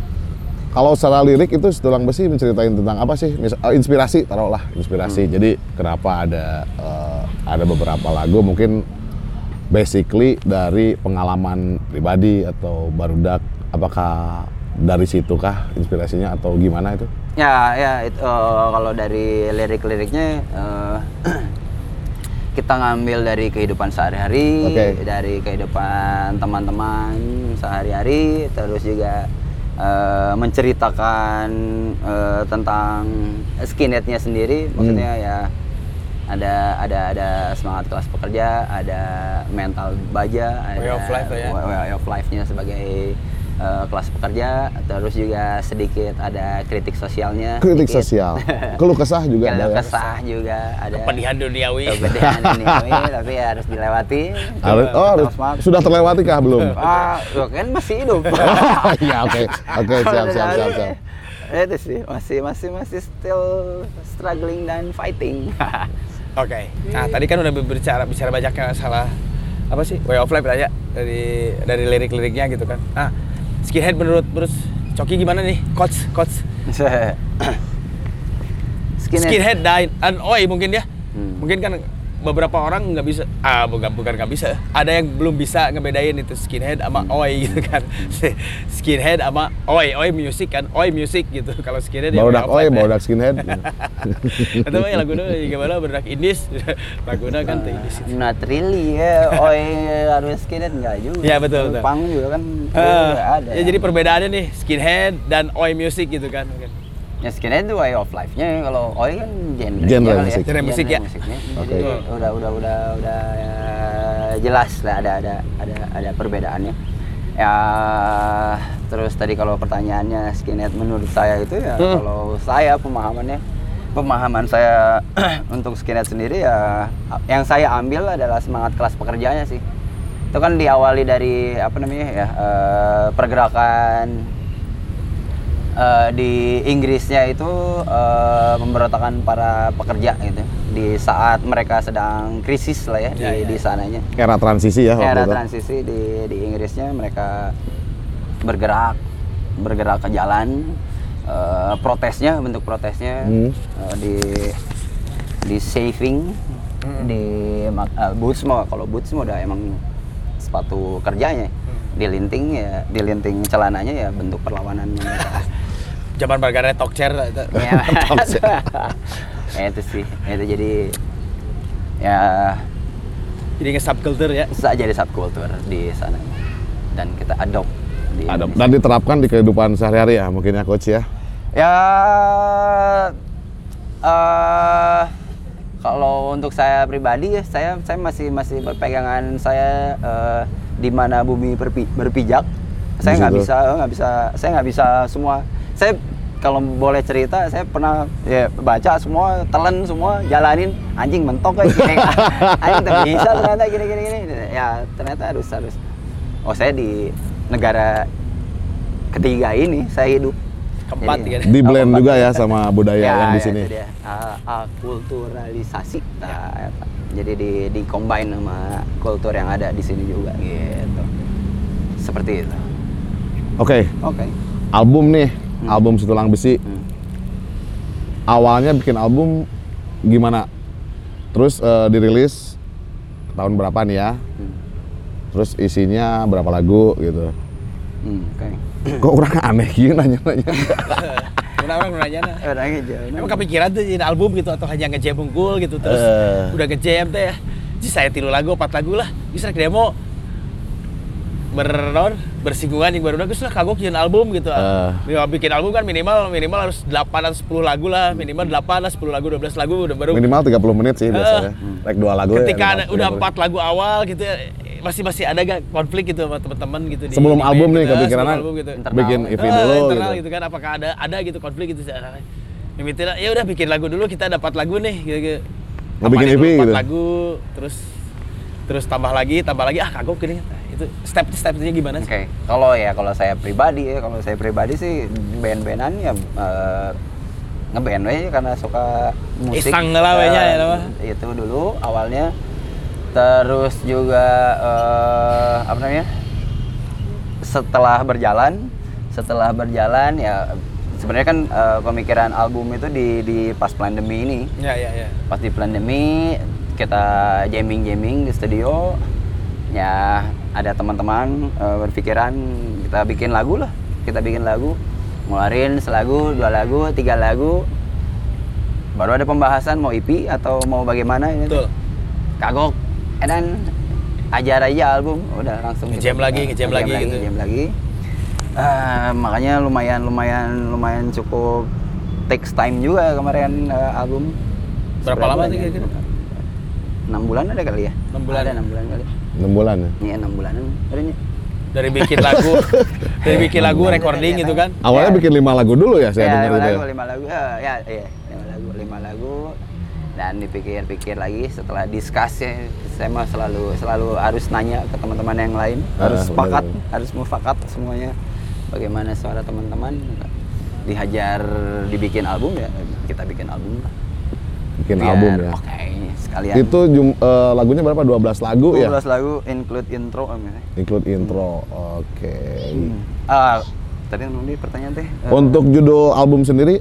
S2: Kalau secara lirik itu tulang besi menceritain tentang apa sih? Mis- eh, inspirasi taruhlah inspirasi.
S3: Hmm.
S2: Jadi kenapa ada eh, ada beberapa lagu mungkin basically dari pengalaman pribadi atau barudak apakah dari situ kah inspirasinya atau gimana itu?
S3: Ya, ya itu, eh, kalau dari lirik-liriknya eh, kita ngambil dari kehidupan sehari-hari,
S2: Oke.
S3: dari kehidupan teman-teman sehari-hari, terus juga eh, menceritakan eh, tentang skinheadnya sendiri, maksudnya
S2: Hmm.
S3: ya ada ada ada semangat kelas pekerja, ada mental baja, ada
S1: Way of life ya.
S3: way- way of life-nya sebagai eh, kelas pekerja, terus juga sedikit ada kritik sosialnya.
S2: Kritik
S3: sedikit.
S2: sosial, keluh kesah juga
S3: Keluh
S2: ada ya.
S3: kesah juga ada.
S1: kepedihan duniawi
S3: Kepedihan duniawi, tapi ya harus dilewati.
S2: Harus, oh, harus- sudah terlewati kah belum?
S3: Ah, lo kan masih hidup.
S2: Iya oke oke siap siap siap siap.
S3: Itu sih masih masih masih still struggling dan fighting.
S1: Oke. Nah, tadi kan udah berbicara bicara banyak yang salah apa sih? Way of life lah ya dari dari lirik-liriknya gitu kan. Ah, skinhead menurut terus Coki gimana nih? Coach, coach.
S3: Skinhead.
S1: Skinhead dan and oi mungkin ya.
S3: Hmm.
S1: Mungkin kan beberapa orang nggak bisa ah bukan bukan nggak bisa ada yang belum bisa ngebedain itu skinhead sama
S3: Hmm.
S1: oi gitu kan skinhead sama oi oi music kan oi music gitu kalau skinhead ya
S2: Barudak
S1: way
S2: oi,
S1: ya.
S2: barudak skinhead.
S1: Mah ya laguna gimana berak indis laguna kan teh indis itu.
S3: Not really ya, oi harus skinhead enggak juga.
S1: Iya, betul, betul.
S3: Punk juga kan juga ada.
S1: ya jadi perbedaannya nih skinhead dan oi music gitu kan.
S3: Ya skinhead itu way of life-nya. Kalau oi kan genre
S2: Genre
S3: kali
S2: musik.
S1: Genre musik ya.
S3: musiknya.
S2: Oke.
S3: Jadi udah udah udah udah ya, jelas lah ada ada ada ada perbedaannya. Ya terus tadi kalau pertanyaannya skinhead menurut saya itu ya
S1: Hmm.
S3: kalau saya pemahamannya pemahaman saya untuk skinhead sendiri ya yang saya ambil adalah semangat kelas pekerjanya sih. Itu kan diawali dari apa namanya ya eh, pergerakan eh, di Inggrisnya itu eh, memberontakan para pekerja gitu. Di saat mereka sedang krisis lah ya,
S1: Ya,
S3: di,
S1: ya,
S3: di
S1: ya.
S3: sananya.
S2: Era transisi ya waktu
S3: era
S2: itu.
S3: transisi di di Inggrisnya mereka bergerak bergerak ke jalan. Eh, protesnya bentuk protesnya
S2: Hmm.
S3: eh, di di saving di mak- eh, boots mah kalau boots mah udah emang sepatu kerjanya. Di linting ya di linting celananya ya bentuk perlawanan mereka
S1: Zaman Margaret Thatcher itu.
S3: ya, ya itu sih itu jadi ya
S1: Jadi nge subculture ya.
S3: bisa jadi subkultur di sana dan kita adopt di Indonesia.
S2: dan diterapkan di kehidupan sehari-hari ya mungkin ya coach ya.
S3: ya eh kalau untuk saya pribadi ya saya saya masih masih berpegangan saya eh, di mana bumi berpi- berpijak saya nggak bisa nggak bisa saya nggak bisa semua saya kalau boleh cerita saya pernah ya baca semua telan semua jalanin anjing mentok kayak gini anjing tak bisa ternyata gini gini gini. Ya ternyata harus harus. Oh saya di negara ketiga ini saya hidup.
S1: Keempat
S3: Jadi-
S1: kan.
S2: Di blend
S3: Oh,
S2: juga
S3: keempat.
S2: ya sama budaya yang di
S3: ya,
S2: sini.
S3: itu dia. Ah, akulturalisasi. Nah, eta. jadi di di combine sama kultur yang ada di sini juga. Gitu. Seperti itu.
S2: Oke,
S3: oke.
S2: Album nih,
S3: Hmm.
S2: album Situlang Besi.
S3: Hmm.
S2: Awalnya bikin album gimana? Terus eh, dirilis tahun berapa nih ya?
S3: Hmm.
S2: Terus isinya berapa lagu gitu.
S3: Hmm, oke
S2: Kok orang aneh gini nanya-nanya.
S1: Orang-orang nanya nah.
S3: Orang aja,
S1: Emang kepikiran tuh jadi album gitu atau hanya ngejam unggul gitu terus
S2: Eh.
S1: udah ngejam teh ya. Jadi saya tilu lagu, empat lagu lah. Bisa ke demo bernon bersinggungan yang baru gus lah kagok jadi album gitu.
S2: Eh.
S1: Ya, bikin album kan minimal minimal harus 8 atau 10 lagu lah, minimal 8 lah 10 lagu 12 lagu udah baru
S2: Minimal 30 menit sih biasanya. Like dua lagu ya,
S1: ketika ada-
S2: minimal
S1: udah
S2: 30.
S1: empat lagu awal gitu ya, masih masih ada gak konflik gitu sama teman-teman gitu di-
S2: Sebelum
S1: di
S2: album nih
S1: gitu,
S2: kepikiran
S1: sebelum album gitu.
S3: Internal.
S2: bikin EP
S1: Eh,
S2: dulu
S1: internal
S2: gitu.
S1: gitu kan apakah ada ada gitu konflik gitu ya udah bikin lagu dulu kita dapat lagu nih gitu, gitu. Apanin
S2: EP gitu.
S1: lagu terus terus tambah lagi tambah lagi ah kagok gini Nah, itu step stepnya gimana
S3: Oke,
S1: sih?
S3: kalau ya kalau saya pribadi ya, kalau saya pribadi sih band-bandan ya eh, ngeband aja karena suka musik.
S1: Iseng lah ya,
S3: Eh? Itu dulu awalnya. Terus juga eh, apa namanya? Setelah berjalan, setelah berjalan ya sebenarnya kan eh, pemikiran album itu di di pas pandemi ini
S1: Ya ya ya.
S3: pas di pandemi kita jamming jamming di studio ya ada teman-teman eh, berpikiran kita bikin lagu lah. Kita bikin lagu ngeluarin selagu dua lagu tiga lagu. Baru ada pembahasan mau EP atau mau bagaimana ini.
S1: Betul.
S3: kagok. Dan ajar aja album. Udah langsung
S1: Ngejam
S3: kita-
S1: lagi, ngejam lagi gitu.
S3: ngejam lagi. Eh, makanya lumayan lumayan lumayan cukup takes time juga kemarin eh, album.
S1: Berapa lama sih kira-kira?
S3: enam bulan ada kali ya?
S1: Enam bulan.
S3: ada enam bulan kali
S2: 6 bulan ya.
S3: iya enam bulanan. Ada nih
S1: Dari bikin lagu, dari bikin lagu recording gitu kan.
S2: Awalnya
S3: Ya.
S2: bikin lima lagu dulu ya saya
S3: ya,
S2: dengar
S3: lima
S2: itu ya.
S3: lagu lima lagu ya, ya iya lima lagu lima lagu. Dan dipikir-pikir lagi setelah discuss ya saya mah selalu selalu harus nanya ke teman-teman yang lain.
S2: Ah,
S3: harus sepakat harus mufakat semuanya. Bagaimana suara teman-teman? Dihajar dibikin album ya kita bikin album lah
S2: Bikin
S3: Biar,
S2: album ya.
S3: oke sekalian
S2: Itu jum- eh, lagunya berapa? 12 lagu ya?
S3: 12 lagu include intro am ya.
S2: Include intro. Oke.
S3: Ah, tadi nanti pertanyaan teh. eh,
S2: Untuk judul album sendiri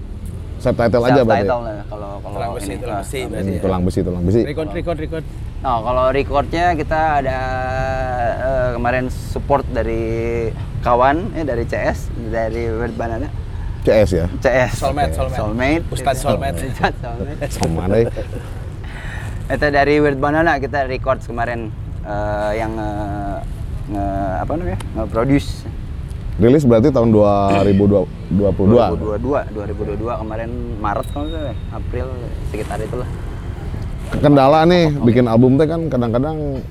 S2: subtitle aja berarti.
S3: self-title lah kalau kalau
S1: Tulang besi,
S3: ini.
S1: tulang besi
S3: tulang
S1: berarti
S2: Hmm,
S1: ya.
S2: tulang besi, tulang besi.
S1: Record record record.
S3: Nah, kalau recordnya kita ada eh, kemarin support dari kawan ya dari CS dari Weird Banana
S2: CS ya.
S3: CS
S1: Soulmate, soulmate.
S3: Soulmate
S1: Ustadz Soulmate.
S3: Ustadz Soulmate
S2: Sama deh.
S3: itu dari Weird Banana kita record kemarin eh, yang eh, nge, apa namanya nge-produce
S2: Rilis berarti tahun 2022.
S3: 2022 2022 kemarin Maret kalau nggak salah, April sekitar itulah
S2: Kendala nih bikin album teh kan kadang-kadang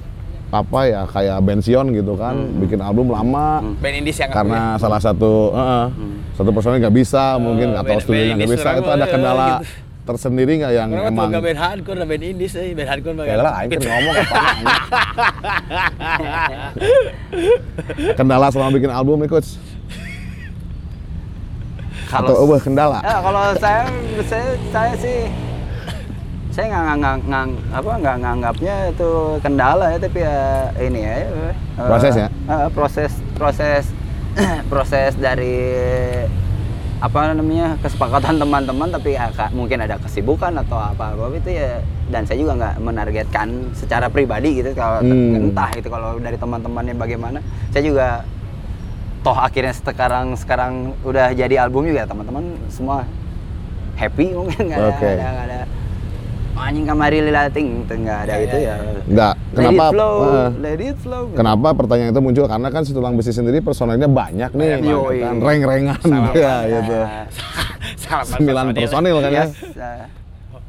S2: apa ya kayak Bension gitu kan, bikin album lama.
S1: Band indies yang
S2: karena salah satu eh, eh, satu personil nggak bisa mungkin atau
S1: band-
S2: studionya
S1: band
S2: nggak bisa. itu ada
S1: eh,
S2: kendala
S1: gitu.
S2: tersendiri nggak yang
S1: Orang
S2: emang
S1: tuh gak band hardcore, band indies eh, band hardcore mah.
S2: ya lah aing keur ngomong apa kendala selama bikin album nih coach? Atau
S3: Kalau
S2: ubah kendala?
S3: Ya, kalau saya, saya, saya sih saya nggak nggak nggak apa nggak nganggapnya itu kendala ya tapi ya ini ya eh,
S2: Prosesnya?
S3: eh, proses proses proses dari apa namanya kesepakatan teman-teman tapi ya, mungkin ada kesibukan atau apa apa itu ya dan saya juga nggak menargetkan secara pribadi gitu kalau
S2: Hmm.
S3: entah itu kalau dari teman-temannya bagaimana saya juga toh akhirnya sekarang sekarang udah jadi album juga teman-teman semua happy mungkin nggak ada, nggak ada, nggak ada "Oh, anjing kamari lilating gitu, nggak ada
S1: Ya,
S3: itu
S1: ya,
S3: ya,
S2: Nggak.
S3: let
S2: Kenapa?
S3: it flow
S2: eh,
S3: let it flow
S2: Kenapa pertanyaan itu muncul? Karena kan si tulang besi sendiri personilnya banyak nih,
S3: Banyak, yoi.
S2: kan reng-rengan ya gitu. Sembilan personil kan ya,
S3: uh,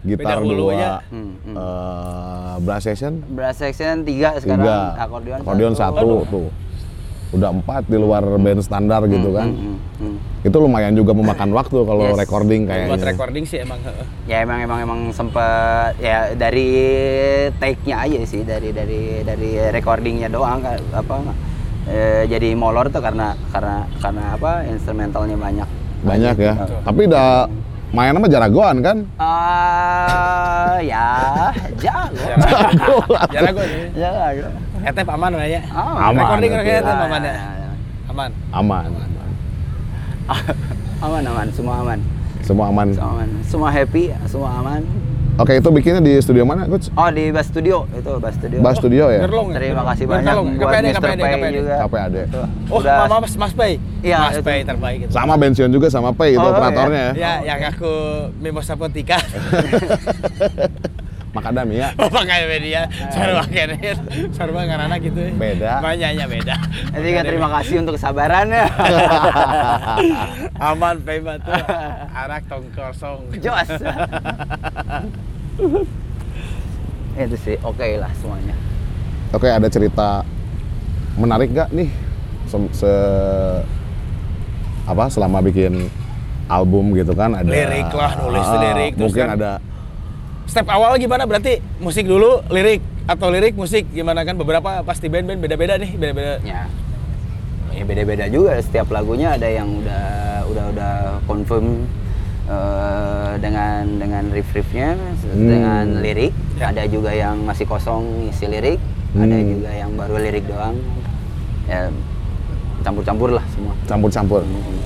S2: gitar dua,
S3: Hmm, hmm.
S2: eh, brass section
S3: brass section tiga sekarang
S2: tiga,
S3: akordeon
S2: akordeon satu tuh, udah empat di luar band standar gitu kan.
S3: Hmm, hmm.
S2: Itu lumayan juga memakan waktu kalau
S3: Yes.
S2: recording
S1: Buat
S2: kayaknya.
S1: recording sih emang. heeh.
S3: ya emang emang emang sempet ya dari take-nya aja sih dari dari dari recordingnya doang apa eh, jadi molor tuh karena karena karena apa instrumentalnya banyak
S2: Banyak ya.
S3: Gitu.
S2: Tapi udah main sama jaragoan kan?
S3: Ah, ya, jago.
S1: Jalan gue nih.
S3: Jago.
S1: Etep aman lah ya.
S3: Ah,
S2: Aman,
S1: Recording etep
S3: Ah,
S1: aman ya.
S3: ya, ya.
S1: Aman.
S2: Aman.
S3: aman, aman, semua aman.
S2: Semua aman.
S3: Semua aman. Semua happy, semua aman.
S2: Oke, itu bikinnya di studio mana, Coach?
S3: Oh, di Bas Studio, itu Bas Studio.
S2: Bas Studio ya?
S1: Gerlong.
S3: Terima kasih
S1: Gerlong.
S3: banyak
S1: Gerlong.
S3: buat
S1: KPD,
S3: Mr.
S1: KPD,
S3: Pay
S1: KPD.
S3: juga.
S2: KPD.
S3: Itu.
S1: Oh,
S3: Udah-
S1: Mama Mas, Mas Pay.
S3: Iya,
S1: Mas
S3: itu.
S1: Pay terbaik itu.
S2: Sama Bension juga sama Pay itu
S3: Oh,
S2: operatornya ya.
S1: Ya, yang aku Mimosa Potika.
S2: Macadamia.
S1: Bapak kayak media, sarwa kene, sarwa ngarana gitu. ya.
S2: Beda.
S1: Banyaknya beda.
S3: Jadi kan terima kasih untuk kesabarannya.
S1: Aman Pay batu. Arak tong kosong.
S3: Jos. itu sih oke lah semuanya.
S2: Oke, ada cerita menarik gak nih se, se- apa selama bikin album gitu kan ada
S1: Lirik lah, nulis lirik,
S2: mungkin
S1: kan-
S2: ada
S1: Step awal gimana? Berarti musik dulu, lirik atau lirik musik gimana kan? Beberapa pasti band-band beda-beda nih, beda-beda.
S3: Ya. Ya beda-beda juga setiap lagunya ada yang udah udah udah confirm eh, dengan dengan riff-riffnya dengan lirik,
S1: Ya.
S3: ada juga yang masih kosong isi lirik, ada
S2: Hmm.
S3: juga yang baru lirik doang. Ya campur-campur lah semua.
S2: campur-campur.
S3: Hmm.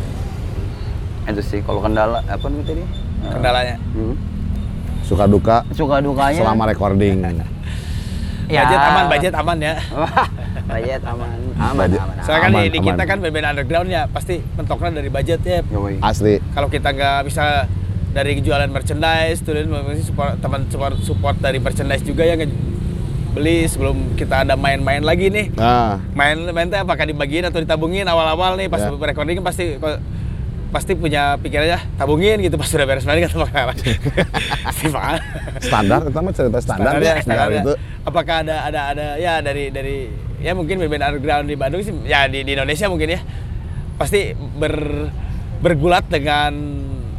S3: Itu sih kalau kendala apa nih tadi? Eh,
S1: Kendalanya.
S3: hmm.
S2: Suka duka
S3: Suka dukanya
S2: selama recording.
S3: Ya.
S1: Budget aman, budget aman ya.
S3: Wah, budget aman. Aman,
S2: Budget.
S3: aman, aman.
S1: Soalnya kan
S2: Aman,
S1: di
S2: aman.
S1: kita kan band-band underground ya pasti mentoknya dari budget ya.
S2: Asli.
S1: Kalau kita nggak bisa dari jualan merchandise, tuh support teman support, support dari merchandise juga yang nge- beli sebelum kita ada main-main lagi nih.
S2: Nah,
S1: Main main teh apakah dibagiin atau ditabungin awal-awal nih pas
S2: Ya.
S1: recording kan pasti pasti punya pikirannya tabungin gitu pas sudah beres main kan apa Pasti mahal.
S2: standar itu mah cerita standar,
S1: Standarnya,
S2: ya,
S1: standarnya.
S2: itu.
S1: Apakah ada ada ada ya dari dari ya mungkin band underground di Bandung sih ya di, di Indonesia mungkin ya pasti ber bergulat dengan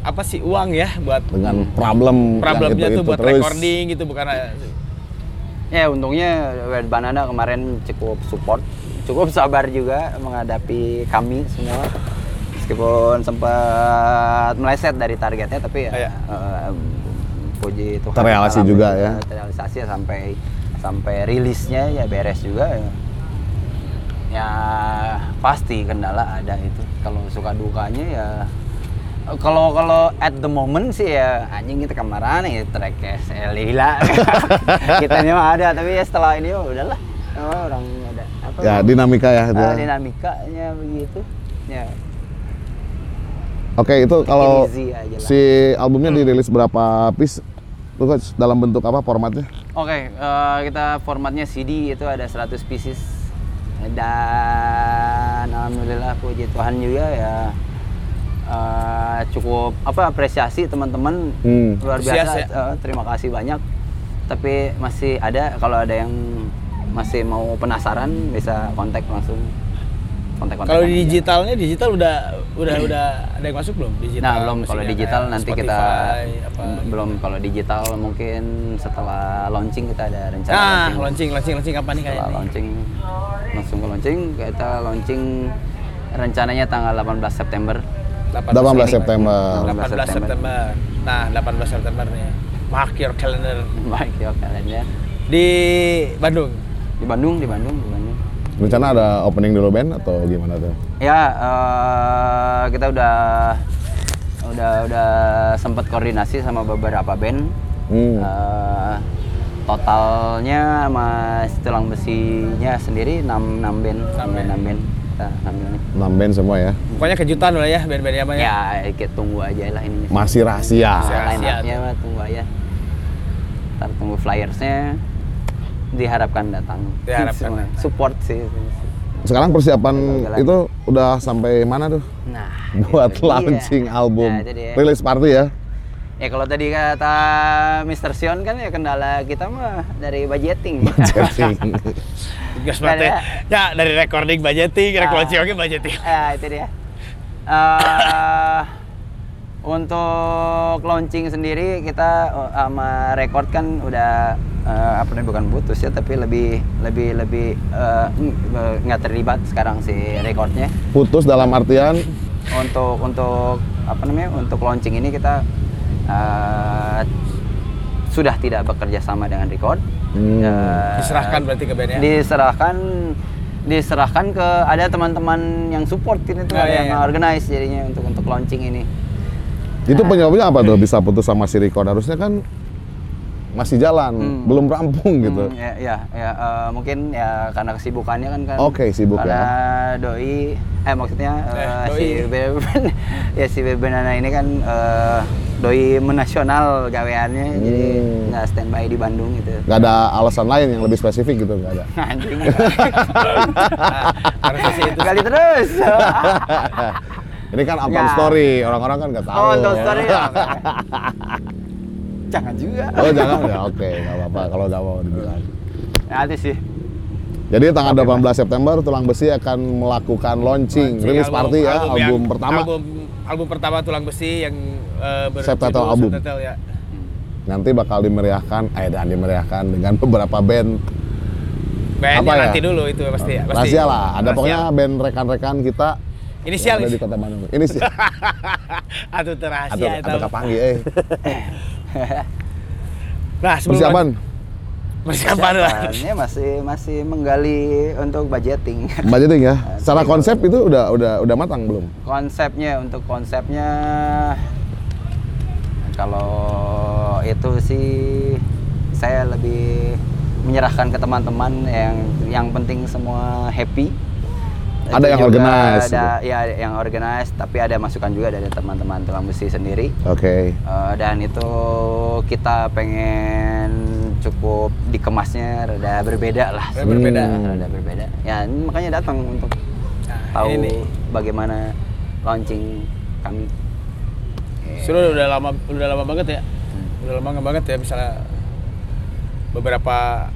S1: apa sih uang ya buat
S2: dengan problem,
S1: problemnya
S2: yang
S1: tuh
S2: itu,
S1: buat
S2: terus.
S1: recording gitu bukan
S3: Ya untungnya Red Banana kemarin cukup support, cukup sabar juga menghadapi kami semua. Meskipun sempat meleset dari targetnya, tapi ya
S1: Iya.
S3: eh, puji Tuhan.
S2: Terrealisasi juga ya.
S3: Terrealisasi ya sampai sampai rilisnya ya beres juga. Ya, ya pasti kendala ada itu. Kalau suka dukanya ya kalau kalau at the moment sih ya anjing kita kemarin ya tracknya saya lila kita mah ada tapi ya setelah ini oh udahlah oh, orang ada apa
S2: Ya dinamika ya itu.
S3: ah, dinamikanya begitu ya
S2: Oke itu kalau si albumnya dirilis berapa piece? Lu Coach, dalam bentuk apa formatnya?
S3: Oke, eh, kita formatnya CD itu ada 100 pieces dan alhamdulillah puji Tuhan juga ya eh, cukup apa apresiasi teman-teman
S2: Hmm.
S3: luar biasa.
S1: ya?
S3: eh, terima kasih banyak. Tapi masih ada kalau ada yang masih mau penasaran bisa kontak langsung kontak kontak
S1: Kalau di digitalnya digital udah udah udah ada yang masuk belum digital?
S3: nah belum kalau digital
S1: kayak
S3: nanti kita
S1: Spotify, apa,
S3: belum kalau digital mungkin setelah launching kita ada rencana
S1: Nah,
S3: launching.
S1: launching launching launching kapan nih
S3: setelah
S1: kayaknya?
S3: launching langsung ke launching kita launching rencananya tanggal 18 September
S2: 18 September.
S1: 18 September. Nah, 18 September nih. Mark your calendar
S3: baik ya kalian
S1: di Bandung.
S3: di Bandung di Bandung di Bandung
S2: Rencana ada opening dulu band atau gimana tuh?
S3: ya eh, kita udah udah udah sempat koordinasi sama beberapa band
S2: Hmm.
S3: Eh, totalnya sama tulang besinya sendiri 6, 6 band
S1: Enam band.
S3: 6 band kita ambil nih
S2: 6 band semua ya.
S1: Pokoknya kejutan lah ya band-band apa ya.
S3: ya kita tunggu aja lah ini
S2: Masih rahasia.
S1: Masih rahasia.
S3: mah tunggu aja ntar tunggu flyersnya diharapkan datang
S1: Diharapkan
S3: Semua.
S1: datang.
S3: support sih
S2: Sekarang persiapan
S3: Jalan-jalan.
S2: itu udah sampai mana tuh?
S3: nah
S2: Buat
S3: itu
S2: launching album.
S3: Nah, itu dia.
S2: Rilis party ya.
S3: Ya kalau tadi kata Mr. Sion kan ya kendala kita mah dari budgeting.
S2: Jadi,
S1: Gas.
S3: Ada.
S1: Ya dari recording budgeting,
S3: Ah.
S1: recording budgeting.
S3: ya itu dia. Eh, untuk launching sendiri kita eh, sama record kan udah eh, apa namanya bukan putus ya tapi lebih lebih lebih eh, ng- nggak terlibat sekarang si recordnya
S2: putus dalam artian
S3: untuk untuk apa namanya untuk launching ini kita eh, sudah tidak bekerja sama dengan record
S2: Hmm.
S3: Eh,
S1: Diserahkan berarti ke band ya.
S3: diserahkan diserahkan ke ada teman-teman yang support ini tuh
S1: Oh,
S3: ada
S1: iya,
S3: yang
S1: iya.
S3: organize jadinya untuk untuk launching ini
S2: itu penyebabnya apa tuh bisa putus sama si record harusnya kan masih jalan
S3: Hmm.
S2: belum rampung gitu
S3: Hmm, ya ya, ya, eh, mungkin ya karena kesibukannya kan kan
S2: Oke, sibuk ya.
S3: karena doi eh maksudnya eh,
S1: Eh,
S3: si. Beben ya si Beben Nana ini kan eh, doi menasional gaweannya jadi
S2: Hmm.
S3: nggak standby di Bandung gitu
S2: nggak ada alasan lain yang lebih spesifik gitu nggak ada
S3: anjing
S1: Harusnya sih itu.
S3: kali terus
S2: ini kan upon
S3: Ya.
S2: story orang-orang kan nggak tahu
S3: oh untuk story ya jangan juga
S2: oh jangan ya oke nggak apa-apa kalau nggak mau dibilang
S3: nanti sih
S2: jadi tanggal 18 September Tulang Besi akan melakukan launching,
S1: Launching
S2: rilis party ya album,
S1: yang-
S2: pertama
S1: Album album pertama Tulang Besi yang uh,
S2: Subtitle album.
S1: Subtitle, ya.
S2: nanti bakal dimeriahkan eh dan dimeriahkan dengan beberapa band
S1: Bandnya
S2: Apa ya?
S1: nanti dulu itu pasti ya. Pasti.
S2: rahasia lah ada
S1: Rahasia.
S2: pokoknya band rekan-rekan kita
S1: Inisial.
S2: Ada di kota Bandung inisial.
S1: Atau terakhir
S2: atau atau kapangi eh.
S1: Nah, sebelum
S2: persiapan
S1: Persiapan lah.
S3: Masih masih menggali untuk budgeting.
S2: Budgeting ya? Secara konsep itu udah udah udah matang belum?
S3: Konsepnya untuk konsepnya kalau itu sih saya lebih menyerahkan ke teman-teman yang yang penting semua happy
S2: Ada yang organize
S3: ada ya yang organize tapi ada masukan juga dari teman-teman tulang besi sendiri
S2: oke
S3: Eh, dan itu kita pengen cukup dikemasnya rada berbeda lah
S1: Rada berbeda.
S2: Hmm.
S3: rada berbeda ya makanya datang untuk
S1: Nah,
S3: tahu
S1: ini nih.
S3: bagaimana launching kami
S1: Sudah udah lama udah lama banget ya. Udah lama banget ya misalnya beberapa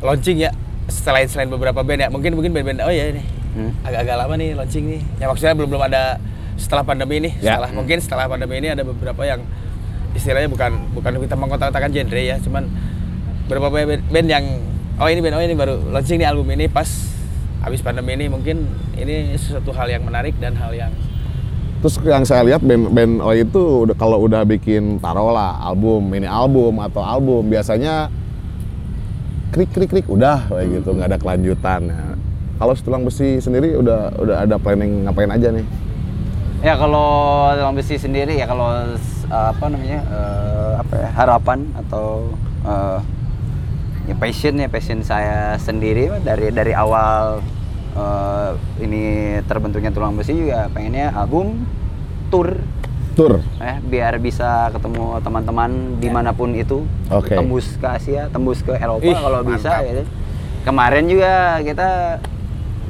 S1: launching ya selain selain beberapa band ya. Mungkin mungkin band-band oh ya ini.
S3: Hmm.
S1: Agak-agak lama nih launching nih. Ya maksudnya belum belum ada setelah pandemi ini.
S2: Ya.
S1: Setelah mungkin setelah pandemi ini ada beberapa yang istilahnya bukan bukan kita mengkotak-kotakan genre ya, cuman beberapa band, yang oh ini band oh ini baru launching nih album ini pas habis pandemi ini mungkin ini sesuatu hal yang menarik dan hal yang
S2: Terus yang saya lihat band-band Oi itu udah kalau udah bikin taruhlah album, ini album atau album biasanya krik krik krik udah kayak gitu nggak ada kelanjutan. Nah, kalau setulang besi sendiri udah udah ada planning ngapain aja nih?
S3: ya kalau tulang besi sendiri ya kalau s- apa namanya eh, apa ya harapan atau eh, ya passion ya passion saya sendiri dari dari awal eh, ini terbentuknya tulang besi juga pengennya album tour
S2: Tur.
S3: eh biar bisa ketemu teman-teman di mana pun itu
S2: Oke.
S3: tembus ke Asia tembus ke Eropa
S1: Ih,
S3: kalau bisa
S1: mantap.
S3: gitu kemarin juga kita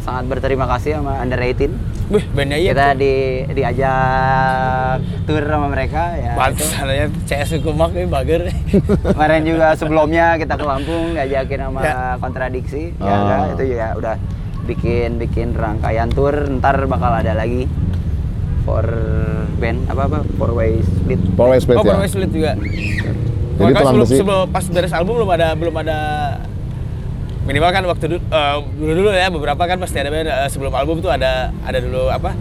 S3: sangat berterima kasih sama under 18
S1: Wih, bandnya iya.
S3: kita di diajak tour sama mereka ya.
S1: Pantes
S3: itu.
S1: ya CS Kumak ini bager.
S3: Kemarin juga sebelumnya kita ke Lampung diajakin sama
S1: Ya.
S3: kontradiksi ya
S2: Oh.
S3: kan? itu juga udah bikin bikin rangkaian tour ntar bakal ada lagi for band apa apa four way split
S2: Four way split
S1: oh,
S2: ya.
S1: Purwai Split juga.
S2: Jadi tulang
S1: sebelum, sebelum pas beres album belum ada belum ada minimal kan waktu dulu dulu dulu ya beberapa kan pasti ada eh, sebelum album tuh ada ada dulu apa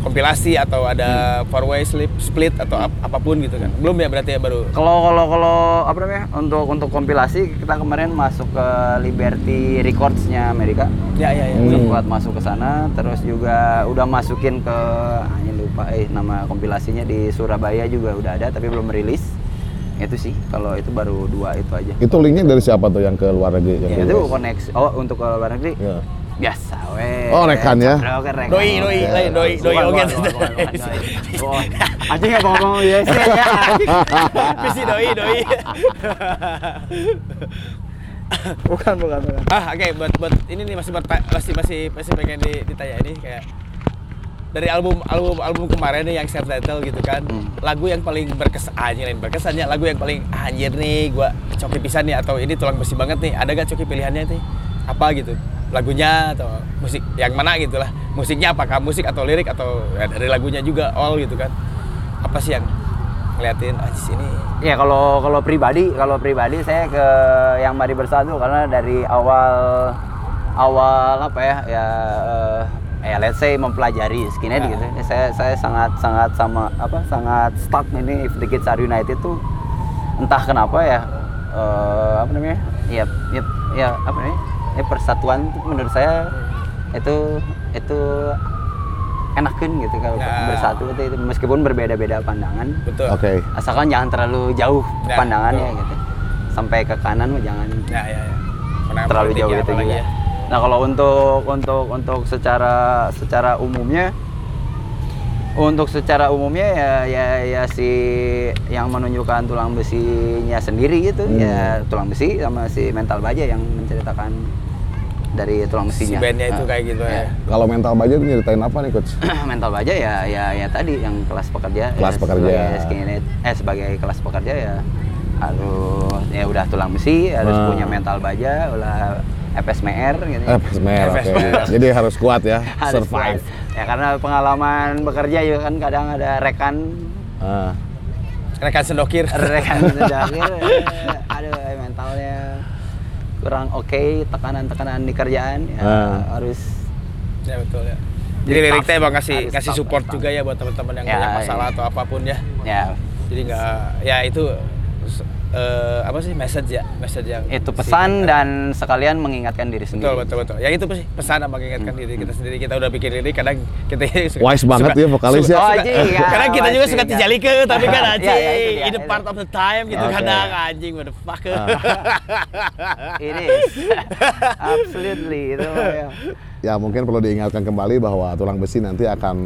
S1: kompilasi atau ada
S2: Hmm.
S1: four way split, split atau ap- apa pun gitu kan belum ya berarti ya baru
S3: Kalau kalau kalau apa namanya untuk untuk kompilasi kita kemarin masuk ke Liberty Records-nya Amerika.
S1: ya ya ya
S2: Hmm.
S3: Sempat masuk ke sana, terus juga udah masukin ke hanya lupa eh nama kompilasinya di Surabaya juga udah ada tapi belum rilis. Itu sih kalau itu baru dua itu aja.
S2: Itu linknya dari siapa tuh yang ke luar negeri? Yang
S3: Ya, itu
S2: US?
S3: koneksi. Oh untuk ke luar negeri
S2: Ya.
S3: biasa weh.
S2: Oh, rekan ya?
S3: Oke, rekan.
S1: Doi, doi,
S3: Oke.
S1: lain, doi, doi, oke.
S3: Anjing nggak ngomong US ya.
S1: Visi doi doi
S3: Bukan, bukan, bukan.
S1: ah oke buat buat ini nih masih berta- masih masih masih pengen di- ditanya ini kayak dari album album album kemarin nih yang self title gitu kan.
S3: Hmm.
S1: lagu yang paling berkesan anjir yang berkesannya lagu yang paling anjir nih gua coki pisan nih atau ini tulang besi banget nih ada gak coki pilihannya nih? Apa gitu. Lagunya atau musik yang mana gitu lah. Musiknya apakah musik atau lirik atau ya, dari lagunya juga all gitu kan. Apa sih yang ngeliatin ah sini?
S3: Ya kalau kalau pribadi, kalau pribadi saya ke yang Mari Bersatu karena dari awal awal apa ya ya eh, ya let's say mempelajari skinhead
S1: Ya.
S3: gitu. Ya, saya saya sangat sangat sama apa sangat stuck ini if the kids are united tuh entah kenapa ya eh, apa namanya? Ya ya ya apa namanya? Ya persatuan menurut saya itu itu enakin gitu kalau
S1: Ya.
S3: bersatu itu, itu meskipun berbeda-beda pandangan
S1: betul
S2: Oke.
S3: asalkan jangan terlalu jauh
S1: Ya,
S3: pandangannya
S1: betul.
S3: gitu sampai ke kanan mah jangan
S1: ya ya ya
S3: terlalu jauh gitu juga
S1: ya.
S3: Nah kalau untuk untuk untuk secara secara umumnya untuk secara umumnya ya ya ya si yang menunjukkan tulang besinya sendiri gitu
S2: Hmm.
S3: ya tulang besi sama si mental baja yang menceritakan dari tulang
S1: si
S3: besinya
S1: bandnya itu
S3: Nah,
S1: kayak gitu ya.
S2: Kalau mental baja tuh nyeritain apa nih coach?
S3: mental baja ya ya ya tadi yang kelas pekerja
S2: Kelas
S3: ya,
S2: pekerja.
S3: sebagai skinhead eh sebagai kelas pekerja ya harus ya udah tulang besi harus
S2: Ah.
S3: punya mental baja ulah FSMR gitu
S2: Eh, Pesmer, oke.
S1: Pesmer.
S2: Jadi harus kuat ya,
S3: Harus
S2: survive.
S3: kuat. ya karena pengalaman bekerja juga kan kadang ada rekan
S2: Ah.
S1: rekan sendokir
S3: rekan terakhir eh, aduh eh, mentalnya kurang oke tekanan-tekanan di kerjaan ya
S2: Ah.
S3: harus
S1: ya betul ya
S3: Jadi
S1: liriknya
S3: tough.
S1: emang kasih kasih support
S3: tough.
S1: juga ya buat teman-teman yang
S3: Ya,
S1: punya masalah
S3: iya.
S1: atau apa pun ya
S3: ya
S1: jadi nggak ya itu eh, apa sih message ya message yang
S3: itu
S1: si-
S3: pesan dan sekalian mengingatkan diri
S1: betul
S3: sendiri
S1: betul betul ya itu sih pesan sama mengingatkan diri kita sendiri kita udah bikin lirik kadang kita suka,
S2: Wise banget ya vokalis ya.
S3: Oh,
S1: suka-
S3: anjing, ya,
S1: kadang kita juga suka
S3: juga.
S1: dijali ke tapi kan
S3: Ya,
S1: anjing
S3: ya,
S1: in the part of the time gitu
S2: Oke.
S1: kadang anjing what the fuck
S3: It is. Absolutely itu ya.
S2: Ya mungkin perlu diingatkan kembali bahwa Tulang Besi nanti akan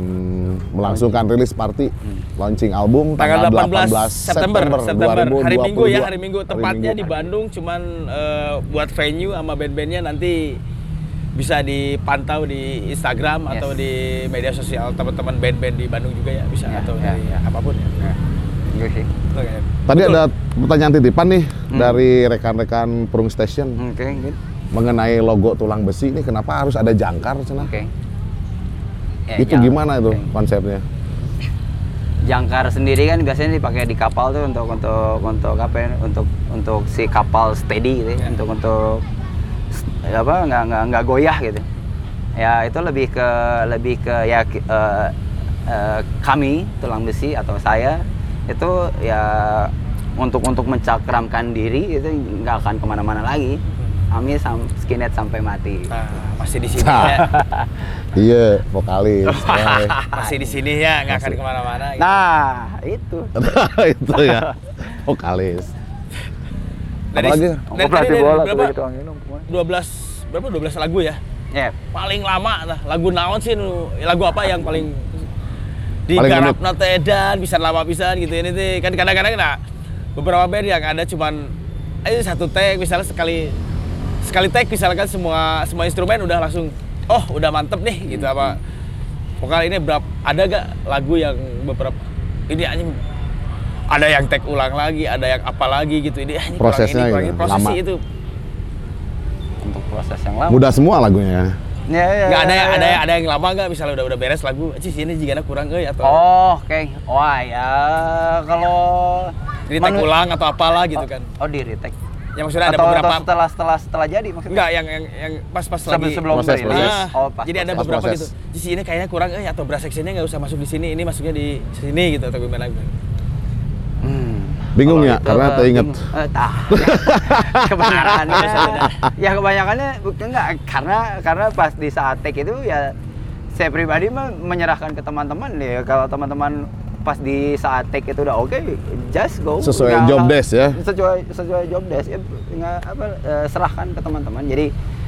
S2: melangsungkan rilis party launching album
S1: tanggal
S2: tanggal
S1: 18 September, September, hari
S2: 2022.
S1: Minggu ya, hari Minggu
S2: Hari
S1: tepatnya
S2: Minggu.
S1: di Bandung cuman eh, buat venue sama band-bandnya nanti bisa dipantau di Instagram
S3: Yes.
S1: atau di media sosial teman-teman band-band di Bandung juga ya bisa
S3: Ya,
S1: atau
S3: ya.
S1: dari apa pun ya.
S3: Iya sih.
S1: Oke.
S2: Tadi
S1: Betul.
S2: ada pertanyaan titipan nih
S3: Hmm.
S2: dari rekan-rekan Perung Station
S3: Oke, gitu.
S2: Mengenai logo Tulang Besi ini kenapa harus ada jangkar cenah?
S3: Oke. Ya,
S2: Itu
S3: jang-
S2: gimana itu
S3: oke.
S2: konsepnya?
S3: Jangkar sendiri kan biasanya dipakai di kapal tuh untuk untuk untuk apa ya? Untuk untuk si kapal steady gitu, ya.
S1: Ya.
S3: untuk untuk apa nggak nggak nggak goyah gitu. Ya itu lebih ke lebih ke ya eh, eh, kami tulang besi atau saya itu ya untuk untuk mencakramkan diri itu nggak akan ke mana-mana lagi. Kami sam skinhead sampai mati.
S1: Nah, masih di sini ya.
S2: Iya, vokalis. Eh,
S1: Masih di sini ya, nggak akan ke mana-mana. gitu.
S3: Nah, itu.
S2: itu ya, vokalis.
S1: dari,
S2: apalagi?
S1: dari, tadi dari berapa?
S3: gitu.
S1: 12 berapa 12 lagu ya?
S3: Ya,
S1: paling lama lah lagu naon sih lagu apa yang paling di
S2: Paling
S1: garap
S2: unik.
S1: nate edan bisa lama bisa gitu ini teh kan kadang-kadang nah beberapa band yang ada cuman ayo satu take misalnya sekali sekali take misalkan semua semua instrumen udah langsung oh udah mantep nih gitu apa vokal ini berapa ada gak lagu yang beberapa ini anjing ada yang tag ulang lagi, ada yang apa lagi gitu ini kurang
S2: Prosesnya
S1: ini, kurang
S2: gitu,
S1: ini. prosesnya
S2: lama.
S1: itu
S3: Untuk proses yang lama.
S2: Mudah semua lagunya ya.
S3: Ya, ya,
S1: nggak ada
S3: ya,
S1: yang
S3: ya.
S1: ada yang ada yang lama nggak misalnya udah udah beres lagu sih sini jika kurang eh atau
S3: Oh, oke. Wah, ya kalau
S1: di ulang atau apalah gitu
S3: Oh,
S1: kan
S3: Oh, di retake.
S1: Yang maksudnya ada
S3: atau,
S1: beberapa
S3: atau setelah setelah setelah jadi maksudnya?
S1: Enggak, yang yang yang pas-pas
S3: Sebelum-
S1: lagi
S3: sebelum
S2: Proses, proses.
S1: Ah,
S3: Oh, pas
S1: jadi ada
S3: proses.
S1: beberapa
S2: proses.
S1: gitu. Di sini kayaknya kurang eh atau brass sectionnya nggak usah masuk di sini, ini masuknya di sini gitu atau gimana?
S3: Hmm.
S2: Bingung
S3: Kalau
S2: ya,
S3: itu,
S2: karena
S3: eh,
S2: teringat.
S3: bingung. Eh, tah. kebanyakannya ya kebanyakannya bukan enggak karena karena pas di saat take itu ya saya pribadi mah menyerahkan ke teman-teman ya kalau teman-teman pas di saat take itu udah oke just go.
S2: Sesuai
S3: Nggak-
S2: job desk ya?
S3: sesuai sesuai job desk ya nggak apa eh, serahkan ke teman-teman. Jadi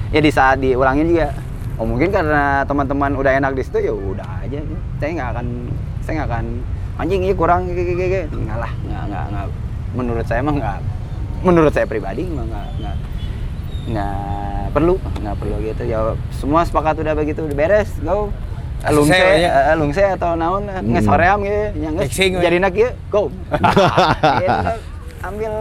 S3: ya di saat diulangin juga oh mungkin karena teman-teman udah enak di situ ya udah aja. Saya nggak akan saya nggak akan anjing ini kurang kayak kayak kayak nggak lah nggak nggak nggak. Menurut saya mah nggak menurut saya pribadi mah nggak nggak nggak perlu nggak perlu gitu. Ya semua sepakat udah begitu udah beres go Lung
S1: Selesai,
S3: se,
S1: ya.
S3: eh, lung se atau naon nges hoream gitu, yang nges
S1: Mixing, we.
S3: jadi nak gitu, go. Gitu, ambil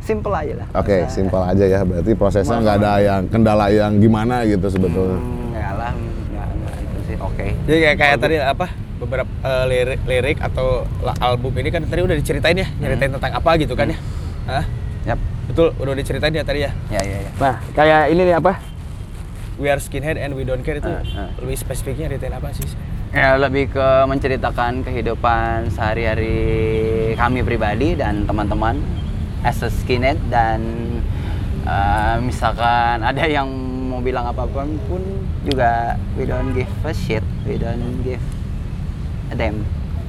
S3: simple aja lah.
S2: Oke,
S3: Masa-
S2: simpel aja ya. Berarti prosesnya nggak ada yang kendala yang gimana gitu sebetulnya.
S3: Hmm, Enggak lah, enggak, enggak itu sih oke.
S1: Jadi kayak kayak tadi apa beberapa eh, lirik lirik atau album ini kan tadi udah diceritain ya, nyeritain tentang apa gitu kan ya? Hah?
S3: Yap.
S1: Betul, udah diceritain ya tadi ya.
S3: Ya ya ya.
S1: Nah, kayak ini nih apa? We are skinhead and we don't care itu
S3: Ah, ah.
S1: lebih spesifiknya detail apa sih?
S3: Ya lebih ke menceritakan kehidupan sehari-hari kami pribadi dan teman-teman as a skinhead dan eh, misalkan ada yang mau bilang apa pun pun juga we don't give a shit, we don't give a damn,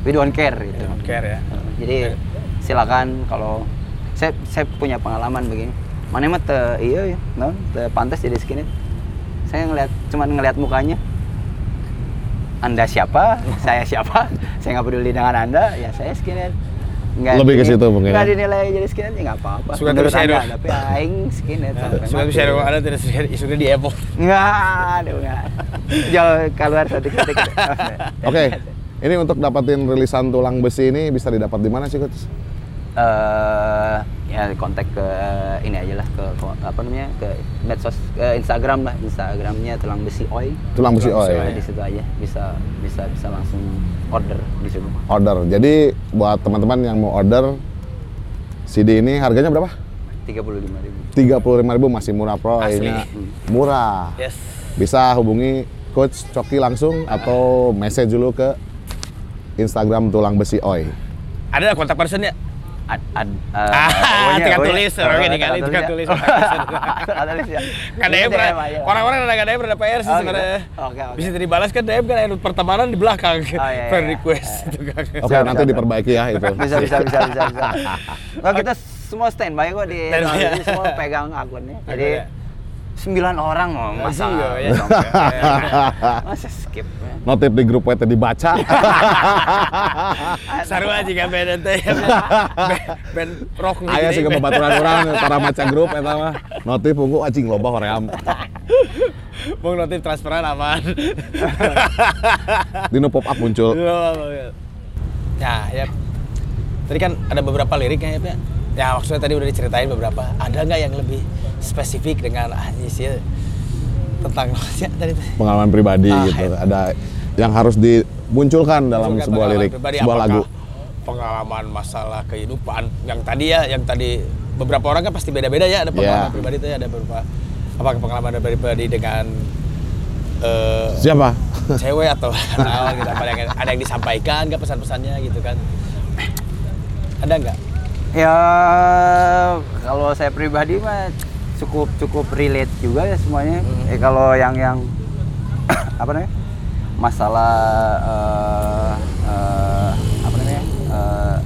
S3: we don't care gitu.
S1: We don't care ya.
S3: Jadi silakan kalau saya saya punya pengalaman begini. Mana mah te iya ya, te pantas jadi skinhead. Saya ngeliat cuman ngeliat mukanya. Anda siapa? saya siapa? Saya nggak peduli dengan Anda, ya saya skinhead. Nggak
S2: Lebih ke situ mungkin
S3: Nggak
S2: ya?
S3: dinilai jadi skinhead ya nggak apa-apa.
S1: Suka terus doang.
S3: tapi aing skinhead. sampai
S1: Sudah
S3: mati.
S1: bisa ada sih isunya di Evo.
S3: Nggak, aduh nggak. Jauh keluar satu ketik.
S2: Oke, ini untuk dapetin rilisan tulang besi ini bisa didapat di mana sih, Coach?
S3: Eh ya kontak ke ini aja lah ke, ke- apa namanya ke medsos ke Instagram lah Instagramnya tulang besi oi
S2: Tulang besi
S1: Tulang besi
S2: ya.
S1: Oi.
S3: di situ aja bisa bisa bisa langsung order di situ
S2: Order. Jadi buat teman-teman yang mau order CD ini harganya berapa?
S3: tiga puluh lima ribu
S2: 35.000 masih murah pro
S1: Asli.
S2: ini murah.
S1: Yes.
S2: Bisa hubungi coach Coki langsung atau message dulu ke Instagram tulang besi oi.
S1: Ada kontak person ya?
S3: ad, ad,
S1: Ah,
S3: pokoknya-
S1: tinggal
S3: pokoknya-
S1: tulis, orang ini kali,
S3: tinggal
S1: tinggal
S3: tulis
S1: tulis.
S3: ya. Ada tulis ya.
S1: Kan pernah,
S3: aja.
S1: orang-orang ada nggak DM pernah PR sih
S3: Oh,
S1: sebenarnya.
S3: gitu. Oke, oke.
S1: Bisa dibalas kan DM kan ada pertemanan di belakang.
S3: iya,
S1: Friend
S3: iya.
S1: request itu kan.
S2: Oke, nanti diperbaiki ya itu.
S3: bisa bisa bisa bisa nah, kita semua standby kok di
S1: ya.
S3: semua pegang akunnya
S1: Oke,
S3: jadi
S1: ya.
S3: Sembilan orang oh, masa
S1: Iya, iya.
S3: masa skip ya.
S2: Notif di grup WT dibaca.
S1: Seru aja kan band teh. Band- Band rock nih.
S2: Aya sih kebaturan orang para maca grup eta mah. Notif ungu anjing loba hoream.
S1: Mau notif transferan aman.
S2: Dino pop up muncul.
S1: Ya, ya. Tadi kan ada beberapa liriknya ya, Pak. Ya, maksudnya tadi udah diceritain beberapa. Ada nggak yang lebih spesifik dengan ini sih tentang ya, tadi.
S2: Pengalaman pribadi
S1: Ah,
S2: gitu.
S1: iya.
S2: Ada yang harus dimunculkan dalam
S1: Bukan
S2: sebuah lirik,
S1: pribadi,
S2: sebuah lagu.
S1: Pengalaman masalah kehidupan yang tadi ya, yang tadi beberapa orang kan pasti beda-beda ya. Ada pengalaman
S2: Iya.
S1: pribadi tuh ya, ada beberapa apakah pengalaman pribadi dengan eh,
S2: Siapa?
S1: cewek atau naon gitu apa yang ada yang disampaikan nggak pesan-pesannya gitu kan ada nggak
S3: ya kalau saya pribadi mah cukup cukup relate juga ya semuanya.
S1: Hmm.
S3: eh kalau yang yang apa namanya? Masalah eh, eh, apa namanya? Eh,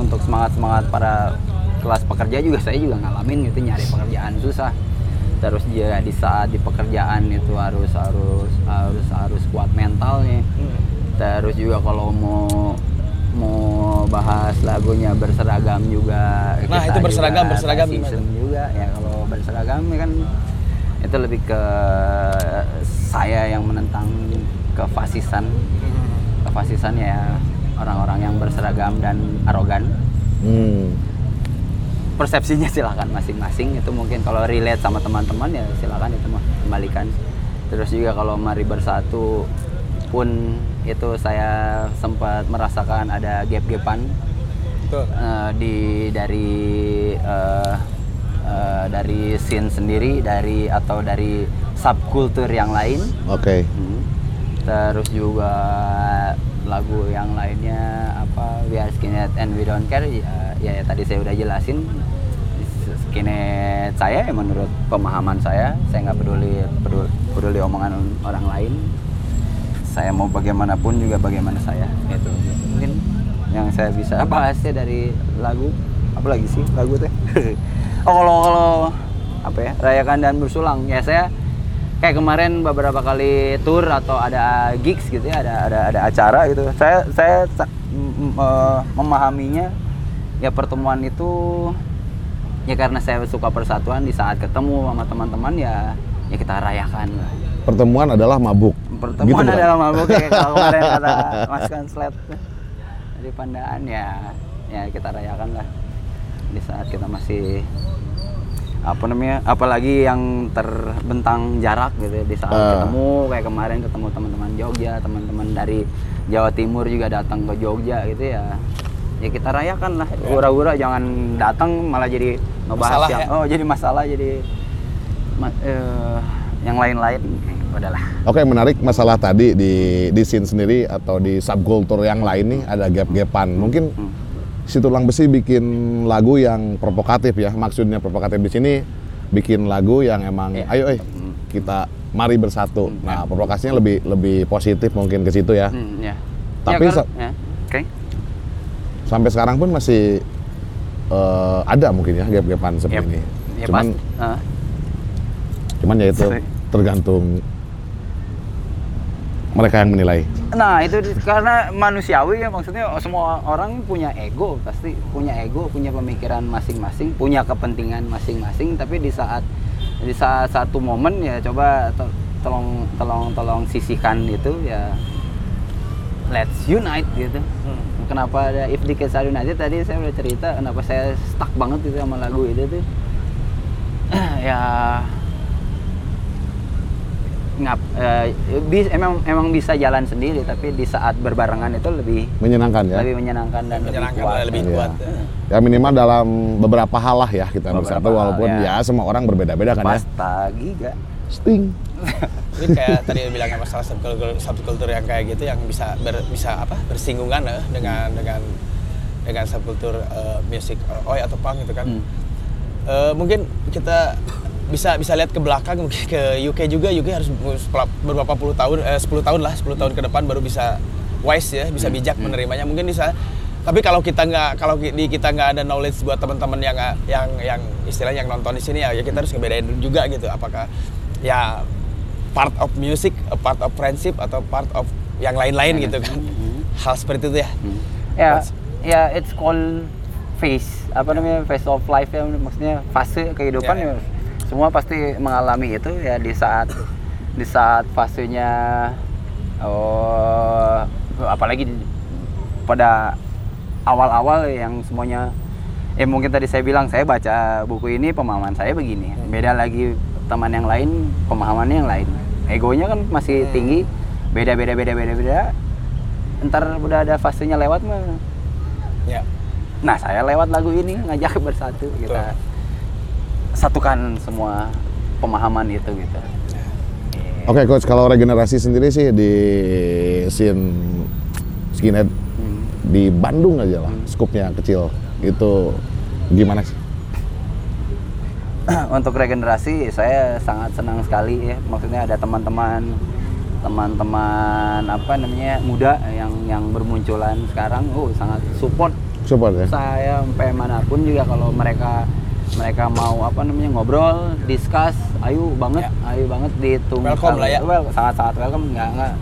S3: untuk semangat semangat para kelas pekerja juga saya juga ngalamin gitu nyari pekerjaan susah. Terus dia di saat di pekerjaan itu harus harus harus harus kuat mentalnya. Terus juga kalau mau mau bahas lagunya berseragam juga.
S1: Nah,
S3: kita
S1: itu berseragam,
S3: juga
S1: berseragam
S3: racism juga. Ya kalau berseragam ya kan itu lebih ke saya yang menentang kefasisan. Kefasisan ya orang-orang yang berseragam dan arogan.
S2: Hmm.
S3: persepsinya silakan masing-masing. Itu mungkin kalau relate sama teman-teman ya silakan itu kembalikan. Terus juga kalau mari bersatu pun itu saya sempat merasakan ada gap-gapan
S1: Betul.
S3: eh, di dari eh, eh, dari scene sendiri dari atau dari subkultur yang lain
S2: Oke.
S3: Hmm. Terus juga lagu yang lainnya apa We Are Skinhead and We Don't Care ya, ya, tadi saya udah jelasin skinhead saya ya menurut pemahaman saya saya nggak peduli, peduli peduli omongan orang lain saya mau bagaimanapun juga bagaimana saya itu mungkin yang saya bisa bahas ya dari lagu apa lagi sih lagu teh? Oh kalau kalau apa ya rayakan dan bersulang. Ya saya kayak kemarin beberapa kali tour atau ada gigs gitu ya ada ada ada acara gitu. Saya saya eh, memahaminya ya pertemuan itu ya karena saya suka persatuan di saat ketemu sama teman-teman ya ya kita rayakan
S2: Pertemuan adalah mabuk.
S3: Pertemuan
S2: Gitu
S3: adalah mabuk ya kalau kemarin kata Mas Kanslet. Dari pandaan ya ya kita rayakan lah. Di saat kita masih apa namanya apalagi yang terbentang jarak gitu ya, di saat
S2: Ah.
S3: ketemu kayak kemarin ketemu teman-teman Jogja teman-teman dari Jawa Timur juga datang ke Jogja gitu ya. Ya kita rayakan lah. Ura-ura jangan datang malah jadi ngebahas
S1: Masalah
S3: yang
S1: ya?
S3: oh jadi masalah jadi ma- eh, yang lain-lain udahlah
S2: Oke menarik masalah tadi di di scene sendiri atau di subkultur yang lain nih ada gap-gapan. Mungkin
S3: Hmm.
S2: si Tulang Besi bikin lagu yang provokatif ya. Maksudnya provokatif di sini bikin lagu yang emang
S3: Iya.
S2: ayo eh kita mari bersatu.
S3: Hmm,
S2: Nah, provokasinya lebih lebih positif mungkin ke situ ya.
S3: Hmm, ya.
S2: Tapi
S3: ya, kalau-
S2: sa-
S3: ya, oke.
S2: Sampai sekarang pun masih eh, ada mungkin ya gap-gapan seperti
S3: Yap.
S2: ini.
S3: Ya,
S2: cuman
S3: pas- ah,
S2: cuman ya itu tergantung mereka yang menilai.
S3: Nah itu karena manusiawi ya maksudnya semua orang punya ego pasti punya ego punya pemikiran masing-masing punya kepentingan masing-masing tapi di saat di saat satu momen ya coba to- tolong tolong tolong sisihkan itu ya let's unite gitu. Kenapa ada if the kids are united? Tadi saya udah cerita kenapa saya stuck banget gitu sama lagu itu tuh. Ya ngap eh, bis, emang emang bisa jalan sendiri tapi di saat berbarengan itu lebih
S2: Menyenangkan ya.
S3: lebih menyenangkan dan
S1: Menyenangkan
S3: lebih kuat.
S1: lebih
S2: Iya.
S1: kuat.
S2: Ya minimal dalam beberapa hal lah ya kita
S3: Beberapa
S2: bersatu
S3: hal,
S2: walaupun
S3: ya.
S2: ya semua orang berbeda-beda kan ya.
S3: Pasta giga.
S2: Sting.
S1: Ini kayak tadi bilangnya masalah subkultur, subkultur yang kayak gitu yang bisa ber- bisa apa bersinggungan ya dengan dengan dengan subkultur eh, musik eh, oi atau punk gitu kan.
S3: Hmm.
S1: Eh, mungkin kita bisa bisa lihat ke belakang mungkin ke UK juga UK harus beberapa puluh tahun eh, 10 tahun lah 10 tahun ke depan baru bisa wise ya bisa
S3: Hmm,
S1: bijak menerimanya mungkin bisa tapi kalau kita nggak kalau di kita nggak ada knowledge buat teman-teman yang yang yang istilahnya yang nonton di sini ya, ya kita harus ngebedain juga gitu apakah ya part of music a part of friendship atau part of yang lain-lain gitu kan
S3: Hmm.
S1: hal seperti itu ya
S3: Hmm. Ya, ya it's called phase apa namanya phase of life ya maksudnya fase kehidupan
S1: Ya, ya.
S3: ya. Semua pasti mengalami itu ya di saat di saat fasenya oh apalagi pada awal-awal yang semuanya ya mungkin tadi saya bilang saya baca buku ini pemahaman saya begini. Beda lagi teman yang lain pemahamannya yang lain. Egonya kan masih tinggi beda beda beda beda beda. Ntar udah ada fasenya lewat mah.
S1: Ya.
S3: Nah saya lewat lagu ini ngajak bersatu kita satukan semua pemahaman itu gitu
S2: Oke coach, kalau regenerasi sendiri sih di scene skinhead
S3: Hmm.
S2: di Bandung aja lah, skupnya kecil. Itu gimana sih?
S3: untuk regenerasi saya sangat senang sekali ya maksudnya ada teman-teman teman-teman apa namanya muda yang yang bermunculan sekarang oh sangat support
S2: Support ya?
S3: saya sampai mana pun juga kalau mereka mereka mau apa namanya ngobrol discuss ayo banget ayo banget ditunggu
S1: Welcome lah ya.
S3: well, sangat sangat welcome nggak nggak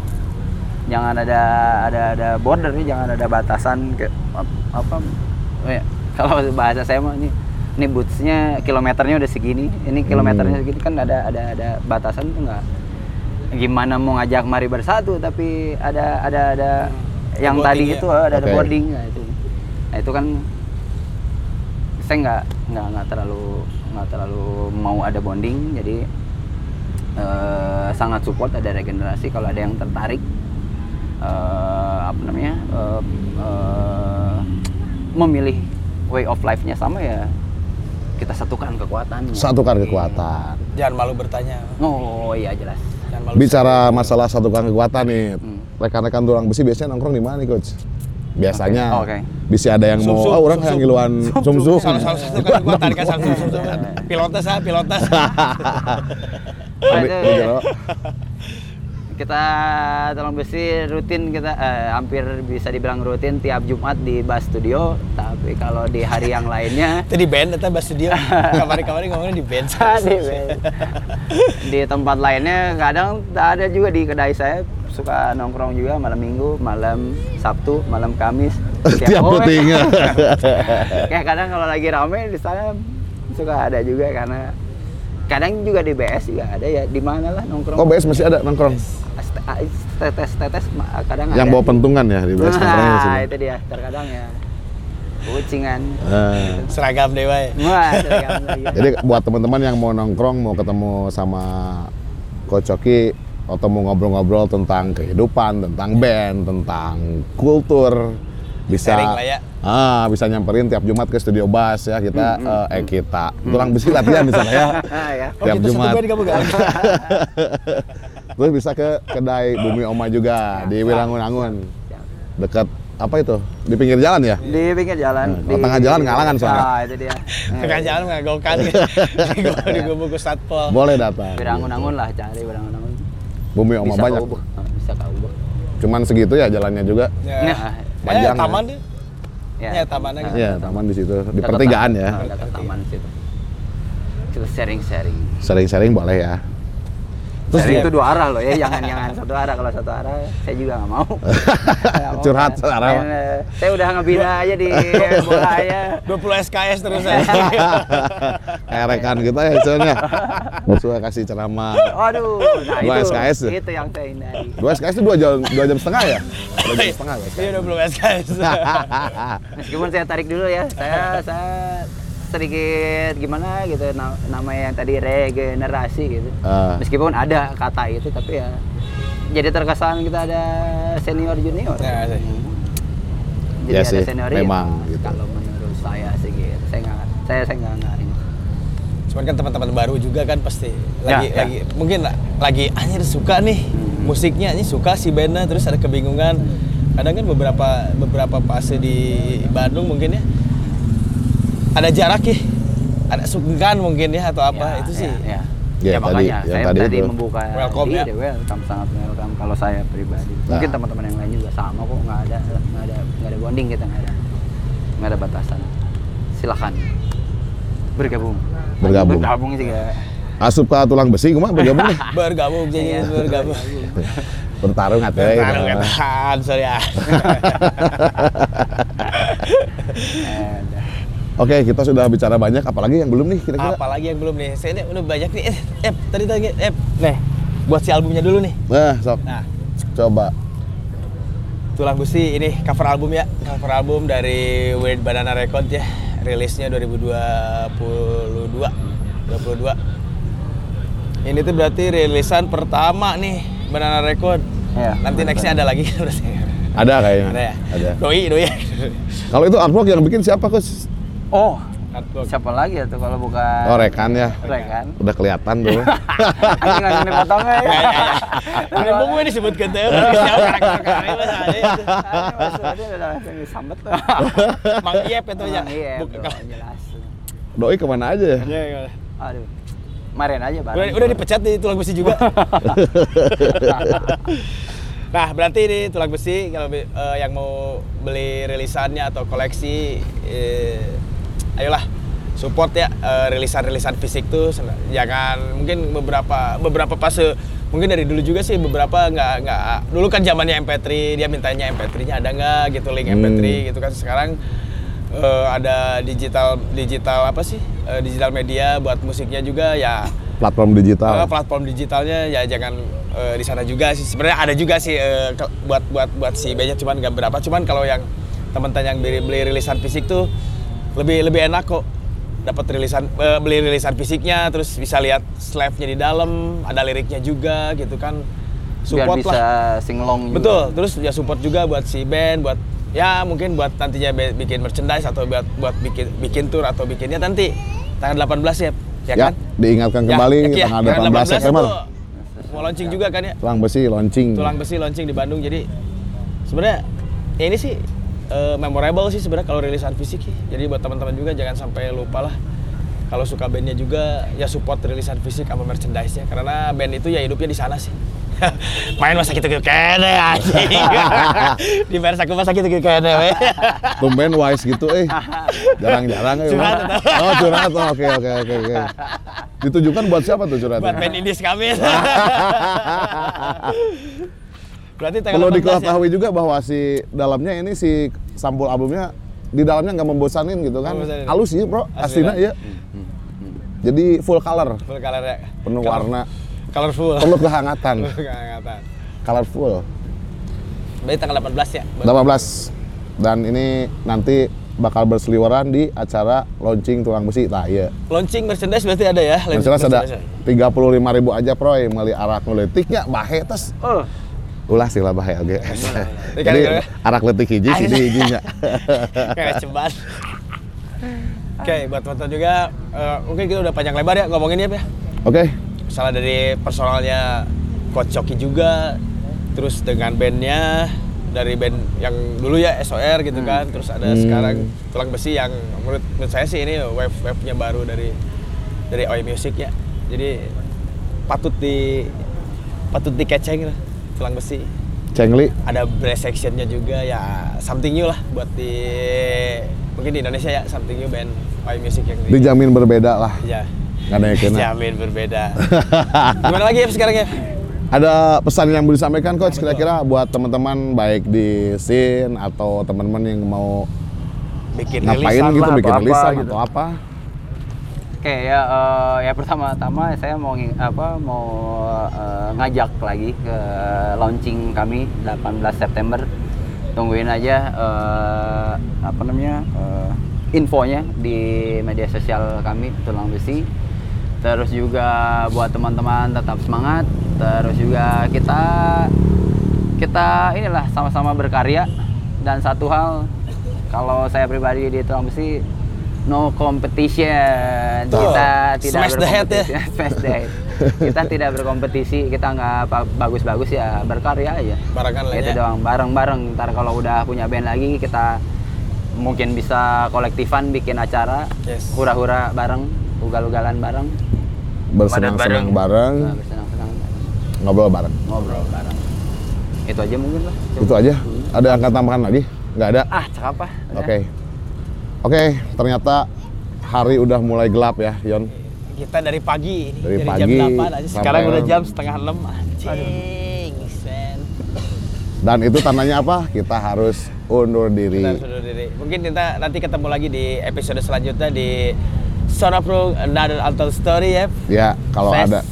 S3: jangan ada ada ada border nih jangan ada batasan ke ap- apa oh ya, kalau bahasa saya mah ini ini bootsnya kilometernya udah segini ini kilometernya
S2: Hmm.
S3: segini kan ada ada ada batasan tuh nggak gimana mau ngajak mari bersatu tapi ada ada ada yang
S1: boarding
S3: tadi
S1: ya?
S3: itu ada ada
S2: Oke.
S3: boarding nah itu nah itu kan saya nggak nggak nggak terlalu nggak terlalu mau ada bonding jadi eh, sangat support ada regenerasi kalau ada yang tertarik eh, apa namanya eh, eh, memilih way of life-nya sama ya kita satukan kekuatannya
S2: Satukan kekuatan.
S1: Jangan malu bertanya.
S3: oh iya jelas
S1: Jangan malu.
S2: Bicara masalah satukan kekuatan nih,
S3: Hmm.
S2: rekan-rekan tulang besi biasanya nongkrong di mana nih coach? Biasanya,
S3: Oke.
S2: bisa ada yang mau,
S1: Sum-sum,
S2: oh orang yang ngiluan sum-sum.
S1: Salah salah satu kan gua tarik kan salah satu. Pilotes ah, pilotes.
S3: Kita tolong besi rutin kita eh, hampir bisa dibilang rutin tiap Jumat di Bas Studio tapi kalau di hari yang lainnya
S1: Itu di band atau bahas studio. Kemarin-kemarin ngomongnya di band.
S3: di, di tempat lainnya kadang ada juga di kedai saya suka nongkrong juga malam minggu malam Sabtu malam Kamis
S2: Tiap
S3: oh,
S2: puting.
S3: kayak kadang kalau lagi rame di sana suka ada juga karena kadang juga di BS juga ada ya di mana lah nongkrong
S2: Oh BS masih ada nongkrong.
S3: tetes tetes kadang
S2: Yang
S3: ada.
S2: bawa pentungan ya di BS
S3: Nah, itu dia terkadang ya kucingan
S2: Eh,
S1: Seragam dewa ya.
S3: wah lagi.
S2: Jadi buat teman-teman yang mau nongkrong, mau ketemu sama Coach Oki atau mau ngobrol-ngobrol tentang kehidupan, tentang band, tentang kultur, bisa
S1: ya.
S2: ah bisa nyamperin tiap Jumat ke studio Bass ya kita eh, eh, kita tulang besi latihan di sana ya.
S3: Ah, ya.
S1: Oh,
S2: tiap
S1: satu
S2: Jumat.
S1: kamu?
S2: Terus bisa ke kedai Bumi Oma juga di Wilangun-Angun. Dekat apa itu? Di pinggir jalan ya?
S3: di pinggir jalan
S2: Nah, kalau tengah jalan ngalangan soalnya.
S3: ah itu dia
S1: Tengah jalan mengagokan. Di gubuk satpol.
S2: Boleh datang.
S3: berangun-angun lah cari berangun-angun
S2: Bumi Oma
S3: bisa
S2: banyak.
S3: ke Ah, bisa ke Ubud
S2: Cuman segitu ya jalannya juga.
S1: Ya.
S3: Nah,
S2: Panjang
S1: Eh, taman
S2: ya.
S1: Ya, tamannya gitu.
S2: Iya, taman di situ di
S3: Dekat
S2: pertigaan
S3: taman.
S2: ya.
S3: Ah, dekat taman situ kita sharing-sharing
S2: Sering-sering boleh ya. Terus ya-
S3: itu dua arah loh ya jangan jangan satu arah kalau satu arah saya juga nggak mau
S2: Curhat
S3: kan. Main, eh, saya udah ngebina aja di bola aja
S1: 20 SKS terus ya.
S2: Kayak rekan kita ya soalnya. Suka kasih ceramah.
S3: Waduh, nah
S2: Dua
S3: itu,
S2: SKS
S3: itu yang saya hindari.
S2: Dua SKS itu dua jam dua jam setengah ya? Dua jam setengah ya.
S1: Iya 20 SKS.
S3: Meskipun saya tarik dulu ya, saya saya sedikit gimana gitu na- namanya yang tadi regenerasi gitu.
S2: Ah.
S3: Meskipun ada kata itu tapi ya jadi terkesan kita ada senior junior.
S1: Ya, sih.
S3: Jadi
S2: Ya
S3: ada
S2: sih,
S3: senior
S2: memang gitu.
S3: Kalau menurut saya sih gitu. Saya nggak saya saya nggak ini.
S1: Cuman kan teman-teman baru juga kan pasti lagi
S3: Ya, ya.
S1: lagi mungkin la- lagi anjir suka nih
S3: Hmm.
S1: musiknya ini suka si bandnya terus ada kebingungan. Kadang kan beberapa beberapa fase di Bandung mungkin ya ada jarak ya, ada sungkan mungkin ya atau apa
S3: Ya,
S1: itu sih.
S3: Ya, ya.
S2: Ya,
S3: Ya,
S2: tadi-
S3: makanya
S2: yang
S3: saya
S2: tadi
S3: tadi,
S2: itu.
S3: membuka
S1: Welcome,
S3: diri,
S1: ya.
S3: welcome sangat welcome kalau saya pribadi.
S2: Nah.
S3: Mungkin teman-teman yang lain juga sama kok nggak ada nggak ada nggak ada bonding kita nggak ada nggak ada batasan. Silakan bergabung.
S2: Bergabung.
S3: Bergabung sih.
S2: Asup ke tulang besi gimana bergabung nih?
S1: Bergabung jadi
S3: Iya.
S1: bergabung.
S2: Bertarung atuh ya.
S1: Taruh katahan, sorry ya.
S2: Oke, kita sudah bicara banyak apalagi yang belum nih kira-kira?
S1: Apalagi yang belum nih. Saya ini udah banyak nih. Eh, eh tadi tadi eh nih buat si albumnya dulu nih.
S2: Nah, sok.
S1: Nah,
S2: Coba.
S1: Tulang Gusti ini cover album ya. Cover album dari Weird Banana Record ya. Rilisnya 2022. 22. Ini tuh berarti rilisan pertama nih Banana Record.
S3: Iya.
S1: Nanti nextnya ada lagi berarti.
S2: Ada kayaknya.
S1: Ada ya?
S2: Ada.
S1: Doi, doi.
S2: Kalau itu artwork yang bikin siapa, Kus?
S3: Oh,
S1: Artwork.
S3: siapa lagi ya tuh kalau bukan
S2: Oh, rekan ya.
S3: Rekan.
S2: Udah kelihatan tuh.
S3: Anjing langsung dipotongnya ya.
S1: Ya, ya, ya. Ini buku ini disebut ke teu. Karakter-karakter mah ada
S3: langsung disambet tuh.
S1: Mang Iep itu ya.
S3: Iya, jelas.
S2: Doi ke mana aja ya?
S1: Iya, iya.
S3: Aduh. Kemarin aja bareng.
S1: Udah, udah dipecat di tulang besi juga. nah, berarti ini tulang besi kalau eh, yang mau beli rilisannya atau koleksi eh, ayolah support ya eh, rilisan-rilisan fisik tuh jangan mungkin beberapa beberapa fase mungkin dari dulu juga sih beberapa nggak nggak dulu kan zamannya MP3 dia mintanya MP3-nya ada nggak gitu link MP3
S2: Hmm.
S1: gitu kan sekarang eh, ada digital digital apa sih Eh, digital media buat musiknya juga ya
S2: Platform digital.
S1: platform digitalnya ya jangan eh, di sana juga sih. Sebenarnya ada juga sih ke- buat buat buat si bandnya cuman nggak berapa. Cuman kalau yang teman-teman yang beli, beli rilisan fisik tuh lebih lebih enak kok dapat rilisan eh, beli rilisan fisiknya terus bisa lihat slave-nya di dalam ada liriknya juga gitu kan
S3: Biar
S1: support
S3: bisa
S1: lah
S3: singlong juga.
S1: betul terus ya support juga buat si band buat ya mungkin buat nantinya bikin merchandise atau buat buat bikin bikin tour atau bikinnya nanti tanggal 18 ya ya,
S2: Ya,
S1: kan
S2: diingatkan
S1: Ya,
S2: kembali
S1: ya, ya.
S2: tanggal 18 September.
S1: itu mau launching juga kan ya
S2: Tulang besi launching.
S1: tulang besi launching di Bandung jadi sebenarnya ya ini sih eh, memorable sih sebenarnya kalau rilisan fisik jadi buat teman-teman juga jangan sampai lupa lah kalau suka bandnya juga ya support rilisan fisik sama merchandise nya karena band itu ya hidupnya di sana sih main masa gitu kene anjing di Pers aku masa gitu kene we
S2: Tumben wise gitu eh. Jarang-jarang eh.
S1: Curhat, atau?
S2: Oh, curhat. Oh, Oke, oke, oke, oke. Ditujukan buat siapa tuh curhatnya?
S1: buat band indis kami berarti tanggal
S2: Perlu
S1: 18 ya?
S2: diketahui juga bahwa si dalamnya ini si sampul albumnya di dalamnya nggak membosanin gitu kan.
S1: Membosanin.
S2: Halus sih, Bro.
S1: Asli,
S2: Aslinya ya. Jadi full color,
S1: full color ya.
S2: Penuh
S1: Color-
S2: warna,
S1: colorful.
S2: Penuh kehangatan,
S1: kehangatan.
S2: Colorful.
S1: berarti tanggal 18 ya?
S2: 18 dan ini nanti bakal berseliweran di acara launching tulang besi. Nah iya.
S1: Launching merchandise berarti ada ya?
S2: Merchandise ada.
S1: Merchandise.
S2: 35 ribu aja proy meli arak nuletiknya bahe tes.
S3: Oh,
S2: ulah sih lah bahe oke jadi arak letik hiji sih di hijinya.
S1: Kayak ceban. Oke buat foto juga eh, mungkin kita udah panjang lebar ya ngomongin ya
S2: oke.
S1: Misalnya dari personalnya Coach Coki juga terus dengan bandnya dari band yang dulu ya SOR gitu kan terus ada
S2: Hmm.
S1: sekarang tulang besi yang menurut, menurut saya sih ini wave wave nya baru dari dari Oi Music ya. Jadi patut di patut dikeceng lah tulang besi.
S2: Cengli.
S1: Ada brass sectionnya juga ya something new lah buat di mungkin di Indonesia ya something new band Oi Music yang di,
S2: dijamin berbeda lah.
S1: Ya
S2: nggak ada yang kena.
S1: Jamin berbeda. Gimana lagi ya sekarang ya
S2: ada pesan yang mau disampaikan coach kira-kira buat teman-teman baik di scene atau teman-teman yang mau
S1: bikin
S2: ngapain
S1: rilisan
S2: gitu bikin
S1: atau apa
S2: rilisan
S1: gitu.
S2: atau apa
S3: Oke ya, eh, ya pertama-tama saya mau apa mau eh, ngajak lagi ke launching kami 18 September. Tungguin aja eh, apa namanya eh, infonya di media sosial kami Tulang Besi. Terus juga buat teman-teman tetap semangat. Terus juga kita kita inilah sama-sama berkarya dan satu hal kalau saya pribadi di Tulang Besi no competition.
S2: Tuh.
S3: kita tidak
S1: Smash the head ya.
S3: Smash the head. kita tidak berkompetisi kita nggak bagus-bagus ya berkarya aja.
S1: Barengan lah
S3: itu
S1: ya.
S3: doang bareng-bareng. Ntar kalau udah punya band lagi kita mungkin bisa kolektifan bikin acara.
S1: Yes.
S3: hura-hura bareng ugal-ugalan bareng.
S2: Bersenang-senang
S3: Nah,
S2: bareng.
S3: bersenang-senang
S2: ngobrol bareng.
S3: Ngobrol bareng. Itu aja mungkin lah
S2: itu aja? Ada angka tambahan lagi? Nggak ada?
S3: Ah cakap apa
S2: Oke. Oke, ternyata hari udah mulai gelap ya, Yon.
S1: kita dari pagi ini
S2: Dari
S1: jam
S2: pagi
S1: 8 aja sekarang
S2: sampai-
S1: udah jam setengah 6 anjing sen
S2: Dan itu tandanya apa? Kita harus undur
S1: kita
S2: diri.
S1: harus undur diri mungkin kita nanti ketemu lagi di episode selanjutnya di Son of Pro Another Untold Story ya
S2: Ya, kalau ada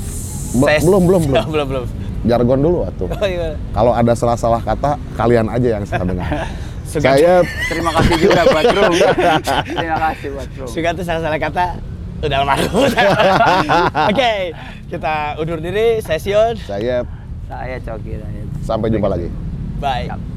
S2: Be-
S1: ses-
S2: belum belum belum.
S1: belum belum
S2: Jargon dulu atuh.
S1: oh, iya.
S2: Kalau ada salah-salah kata, kalian aja yang salah dengar.
S1: Suka-
S2: Saya
S3: terima kasih juga buat Rum terima kasih buat
S1: Suka tuh salah-salah kata udah almarhum. Oke, kita undur diri, session.
S2: saya
S3: saya coki saya
S2: sampai jumpa lagi.
S1: Bye.